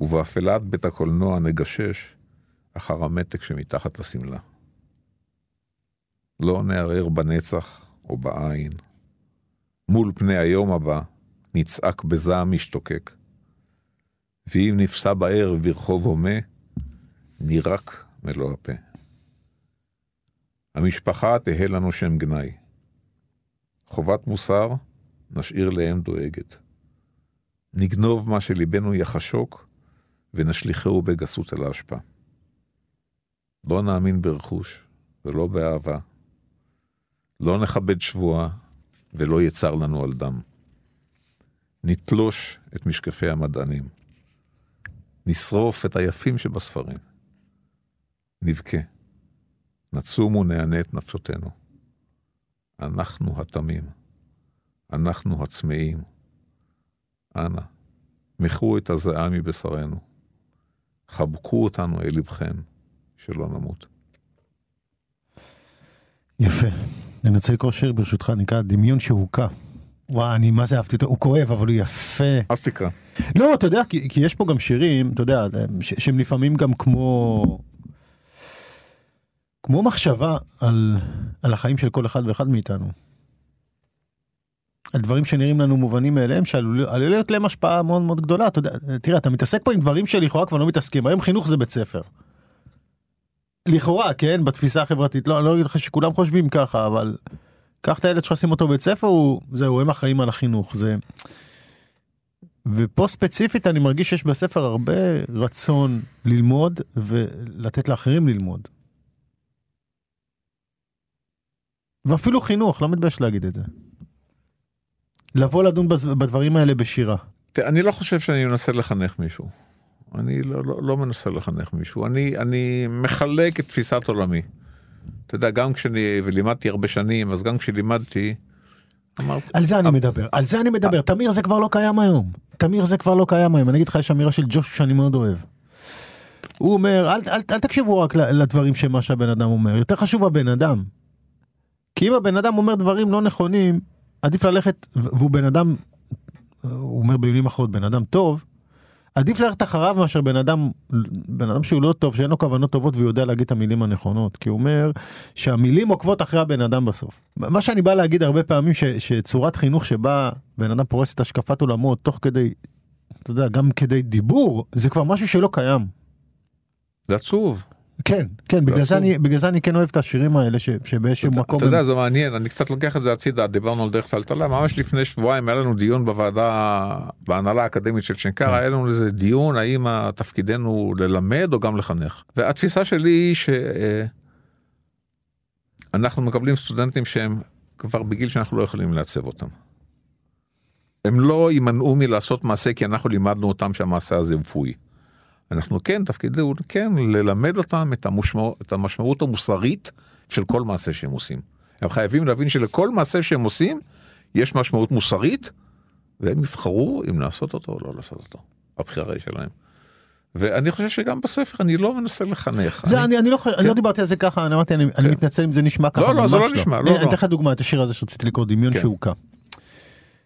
ובאפלת בית הקולנוע נגשש אחר המתק שמתחת לשמלה. לא נערער בנצח או בעין. מול פני היום הבא נצעק בזעם משתוקק. ואם נפסע בערב ברחוב הומה, נירק מלוא הפה. המשפחה תהא לנו שם גנאי. חובת מוסר נשאיר לאם דואגת. נגנוב מה שליבנו יחשוק, ונשליכהו בגסות אל האשפה. לא נאמין ברכוש ולא באהבה. לא נכבד שבועה ולא יצר לנו על דם. נתלוש את משקפי המדענים. נשרוף את היפים שבספרים. נבכה. נצום ונענה את נפשותינו. אנחנו התמים. אנחנו הצמאים. אנא, מחו את הזיעה מבשרנו. חבקו אותנו אל לבכם, שלא נמות. יפה. אני רוצה לקרוא שיר ברשותך, נקרא דמיון שהוכה. וואי, אני מה זה אהבתי אותו, הוא כואב, אבל הוא יפה. אז תקרא. לא, אתה יודע, כי, כי יש פה גם שירים, אתה יודע, שהם לפעמים גם כמו... כמו מחשבה על, על החיים של כל אחד ואחד מאיתנו. על דברים שנראים לנו מובנים מאליהם, שעלול להיות להם השפעה מאוד מאוד גדולה. אתה יודע, תראה, אתה מתעסק פה עם דברים שלכאורה כבר לא מתעסקים. היום חינוך זה בית ספר. לכאורה, כן, בתפיסה החברתית, לא, אני לא אגיד לך שכולם חושבים ככה, אבל קח את הילד שלך, שים אותו בבית ספר, הוא, זהו, הם אחראים על החינוך. זה... ופה ספציפית אני מרגיש שיש בספר הרבה רצון ללמוד ולתת לאחרים ללמוד. ואפילו חינוך, לא מתבייש להגיד את זה. לבוא לדון בדברים האלה בשירה. אני לא חושב שאני מנסה לחנך מישהו. אני לא, לא, לא מנסה לחנך מישהו, אני, אני מחלק את תפיסת עולמי. אתה יודע, גם כשאני, ולימדתי הרבה שנים, אז גם כשלימדתי, אמרתי... על זה אני מדבר, על זה אני מדבר, תמיר זה כבר לא קיים היום. תמיר זה כבר לא קיים היום, אני אגיד לך, יש אמירה של ג'וש שאני מאוד אוהב. הוא אומר, אל, אל, אל תקשיבו רק לדברים שמה שהבן אדם אומר, יותר חשוב הבן אדם. כי אם הבן אדם אומר דברים לא נכונים, עדיף ללכת, והוא בן אדם, הוא אומר במילים אחרות, בן אדם טוב, עדיף ללכת אחריו מאשר בן אדם, בן אדם שהוא לא טוב, שאין לו כוונות טובות והוא יודע להגיד את המילים הנכונות. כי הוא אומר שהמילים עוקבות אחרי הבן אדם בסוף. מה שאני בא להגיד הרבה פעמים, ש, שצורת חינוך שבה בן אדם פורס את השקפת עולמו תוך כדי, אתה יודע, גם כדי דיבור, זה כבר משהו שלא קיים. זה עצוב. כן, כן, בגלל זה, אני, בגלל זה אני כן אוהב את השירים האלה ש, שבאיזשהו מקום... אתה יודע, זה מעניין, אני קצת לוקח את זה הצידה, דיברנו על דרך טלטלה, ממש לפני שבועיים היה לנו דיון בוועדה, בהנהלה האקדמית של שנקר, כן. היה לנו איזה דיון האם תפקידנו ללמד או גם לחנך. והתפיסה שלי היא שאנחנו מקבלים סטודנטים שהם כבר בגיל שאנחנו לא יכולים לעצב אותם. הם לא יימנעו מלעשות מעשה כי אנחנו לימדנו אותם שהמעשה הזה הוא פוי. אנחנו כן, תפקידנו כן ללמד אותם את, המשמע, את המשמעות המוסרית של כל מעשה שהם עושים. הם חייבים להבין שלכל מעשה שהם עושים, יש משמעות מוסרית, והם יבחרו אם לעשות אותו או לא לעשות אותו. הבחירה היא שלהם. ואני חושב שגם בספר אני לא מנסה לחנך. זה אני, אני, אני, לא, כן. אני לא דיברתי על זה ככה, אני אמרתי, אני, כן. אני מתנצל אם זה נשמע ככה. לא, לא, זה לא נשמע, לא, לא. אני אתן לך דוגמא, את השיר הזה שרציתי לקרוא, דמיון כן. שהוכה.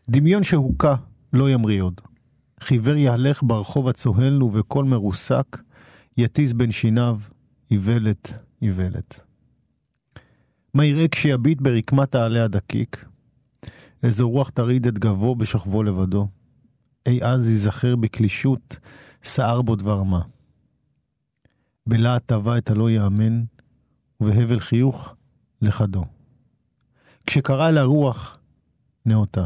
דמיון שהוכה לא ימריא עוד. חיוור יהלך ברחוב הצוהל ובקול מרוסק, יתיז בין שיניו, איוולת, איוולת. מה יראה כשיביט ברקמת העלה הדקיק? איזו רוח תרעיד את גבו בשוכבו לבדו. אי אז ייזכר בקלישות, סער בו דבר מה. בלהט טבע את הלא יאמן, ובהבל חיוך לחדו. כשקרא לה רוח, נאותה.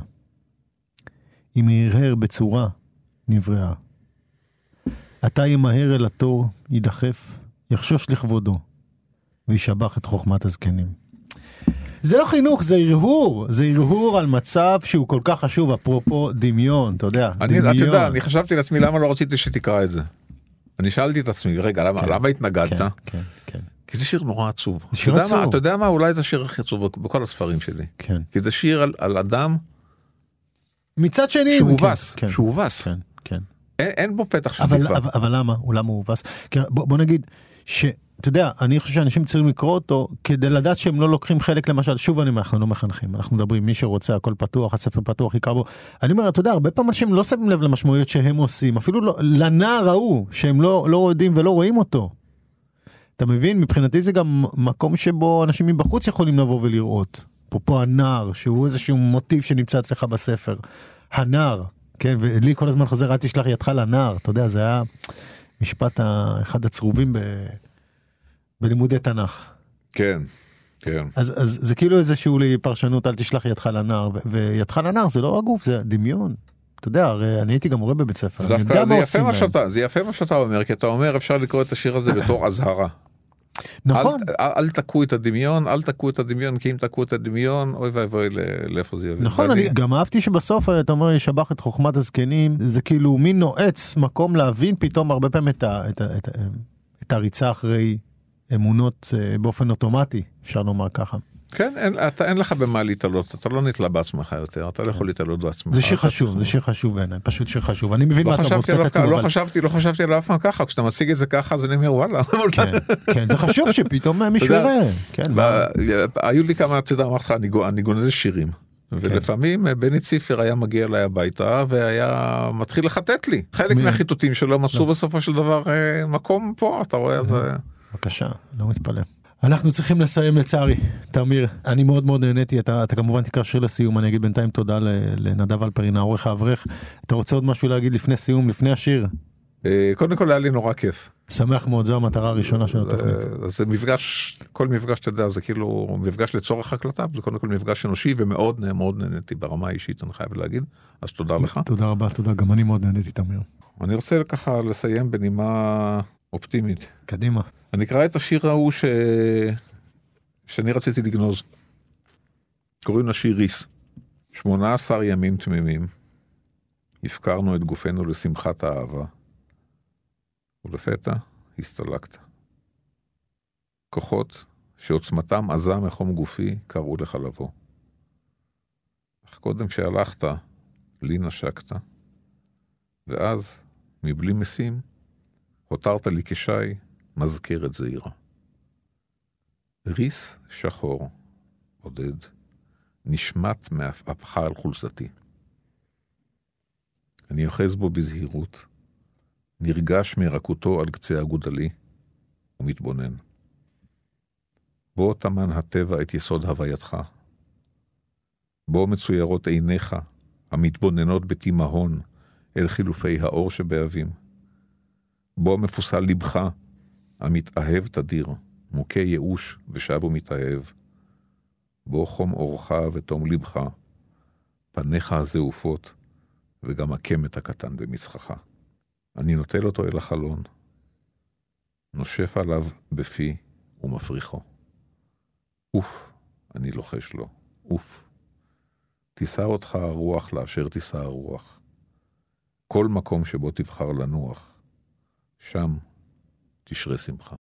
אם הרהר בצורה, נבראה. עתה ימהר אל התור, יידחף, יחשוש לכבודו, וישבח את חוכמת הזקנים. זה לא חינוך, זה הרהור, זה הרהור על מצב שהוא כל כך חשוב, אפרופו דמיון, אתה יודע, אני, דמיון. אתה יודע, אני חשבתי לעצמי למה לא רציתי שתקרא את זה. אני שאלתי את עצמי, רגע, למה, כן, למה התנגדת? כן, כן, כן. כי זה שיר נורא עצוב. שיר אתה עצוב. מה, אתה יודע מה, אולי זה השיר הכי עצוב בכל הספרים שלי. כן. כי זה שיר על, על אדם... מצד שני... שהובס, כן, שהובס. כן, כן. אין, אין בו פתח של אבל, תקווה. אבל, אבל למה? הוא למה הוא הובס? בוא, בוא נגיד ש... אתה יודע, אני חושב שאנשים צריכים לקרוא אותו כדי לדעת שהם לא לוקחים חלק למשל, שוב אני אומר, אנחנו לא מחנכים, אנחנו מדברים, מי שרוצה הכל פתוח, הספר פתוח, יקרא בו. אני אומר, אתה יודע, הרבה פעמים אנשים לא שמים לב למשמעויות שהם עושים, אפילו לא, לנער ההוא, שהם לא, לא יודעים ולא רואים אותו. אתה מבין? מבחינתי זה גם מקום שבו אנשים מבחוץ יכולים לבוא ולראות. אפרופו הנער, שהוא איזשהו מוטיב שנמצא אצלך בספר. הנער, כן, ולי כל הזמן חוזר, אל תשלח ידך לנער, אתה יודע, זה היה משפט אחד הצרובים ב... בלימודי תנ"ך. כן, כן. אז, אז זה כאילו איזשהו פרשנות, אל תשלח ידך לנער, וידך לנער זה לא הגוף, זה דמיון. אתה יודע, הרי אני הייתי גם מורה בבית ספר, זה, יפה מה שאתה, זה יפה מה שאתה אומר, כי אתה אומר אפשר לקרוא את השיר הזה בתור אזהרה. נכון. אל, אל, אל תקעו את הדמיון, אל תקעו את הדמיון, כי אם תקעו את הדמיון, אוי ואבוי לאיפה זה יביא. נכון, ואני... אני גם אהבתי שבסוף אתה אומר, ישבח את חוכמת הזקנים, זה כאילו מין נועץ מקום להבין פתאום הרבה פעמים את, ה, את, ה, את, ה, את הריצה אחרי אמונות אה, באופן אוטומטי, אפשר לומר ככה. כן, אין, אתה, אין לך במה להתעלות, אתה לא נתלה בעצמך יותר, אתה לא יכול להתעלות בעצמך. זה שיר חשוב, זה שיר חשוב בעיניי, פשוט שיר חשוב. אני מבין לא מה אתה רוצה את עצמו, לא חשבתי, לא חשבתי עליו אף פעם ככה, כשאתה מציג את זה ככה, אז אני אומר וואלה. כן, כן, זה חשוב שפתאום מישהו יראה. כן, היו לי כמה, אתה יודע, אמרתי לך, אני גונז שירים. ולפעמים כן. בני ציפר היה מגיע אליי הביתה והיה מתחיל לחטט לי. חלק מהחיטוטים שלו מצאו לא. בסופו של דבר אה, מקום פה, אתה רואה, אז... בבקשה, לא מתפלא. אנחנו צריכים לסיים לצערי, תמיר, אני מאוד מאוד נהניתי, אתה, אתה כמובן תקרא שיר לסיום, אני אגיד בינתיים תודה לנדב אלפרין, העורך האברך. אתה רוצה עוד משהו להגיד לפני סיום, לפני השיר? אה, קודם כל היה לי נורא כיף. שמח מאוד, זו המטרה הראשונה של התוכנית. זה מפגש, כל מפגש, אתה יודע, זה כאילו מפגש לצורך הקלטה, זה קודם כל מפגש אנושי, ומאוד מאוד נהניתי ברמה האישית, אני חייב להגיד, אז תודה לך. תודה רבה, תודה, גם אני מאוד נהניתי, תמיר. אני רוצה ככה לסיים בנימה אופטימית. קדימה. אני אקרא את השיר ההוא ש... שאני רציתי לגנוז. קוראים לשיר ריס. 18 ימים תמימים, הפקרנו את גופנו לשמחת האהבה, ולפתע הסתלקת. כוחות שעוצמתם עזה מחום גופי קראו לך לבוא. אך קודם שהלכת, לי נשקת, ואז, מבלי משים, הותרת לי כשי מזכרת זעירה. ריס שחור, עודד, נשמט מעפעפך על חולצתי. אני אוחז בו בזהירות, נרגש מרכותו על קצה הגודלי, ומתבונן. בו טמן הטבע את יסוד הווייתך. בו מצוירות עיניך, המתבוננות בתימהון אל חילופי האור שבאבים. בו מפוסל לבך, המתאהב תדיר, מוכה ייאוש ושב ומתאהב. בו חום אורך ותום לבך, פניך הזעופות, וגם הקמת הקטן במצחך. אני נוטל אותו אל החלון, נושף עליו בפי ומפריחו. אוף, אני לוחש לו, אוף. תישא אותך הרוח לאשר תישא הרוח. כל מקום שבו תבחר לנוח, שם תשרה שמחה.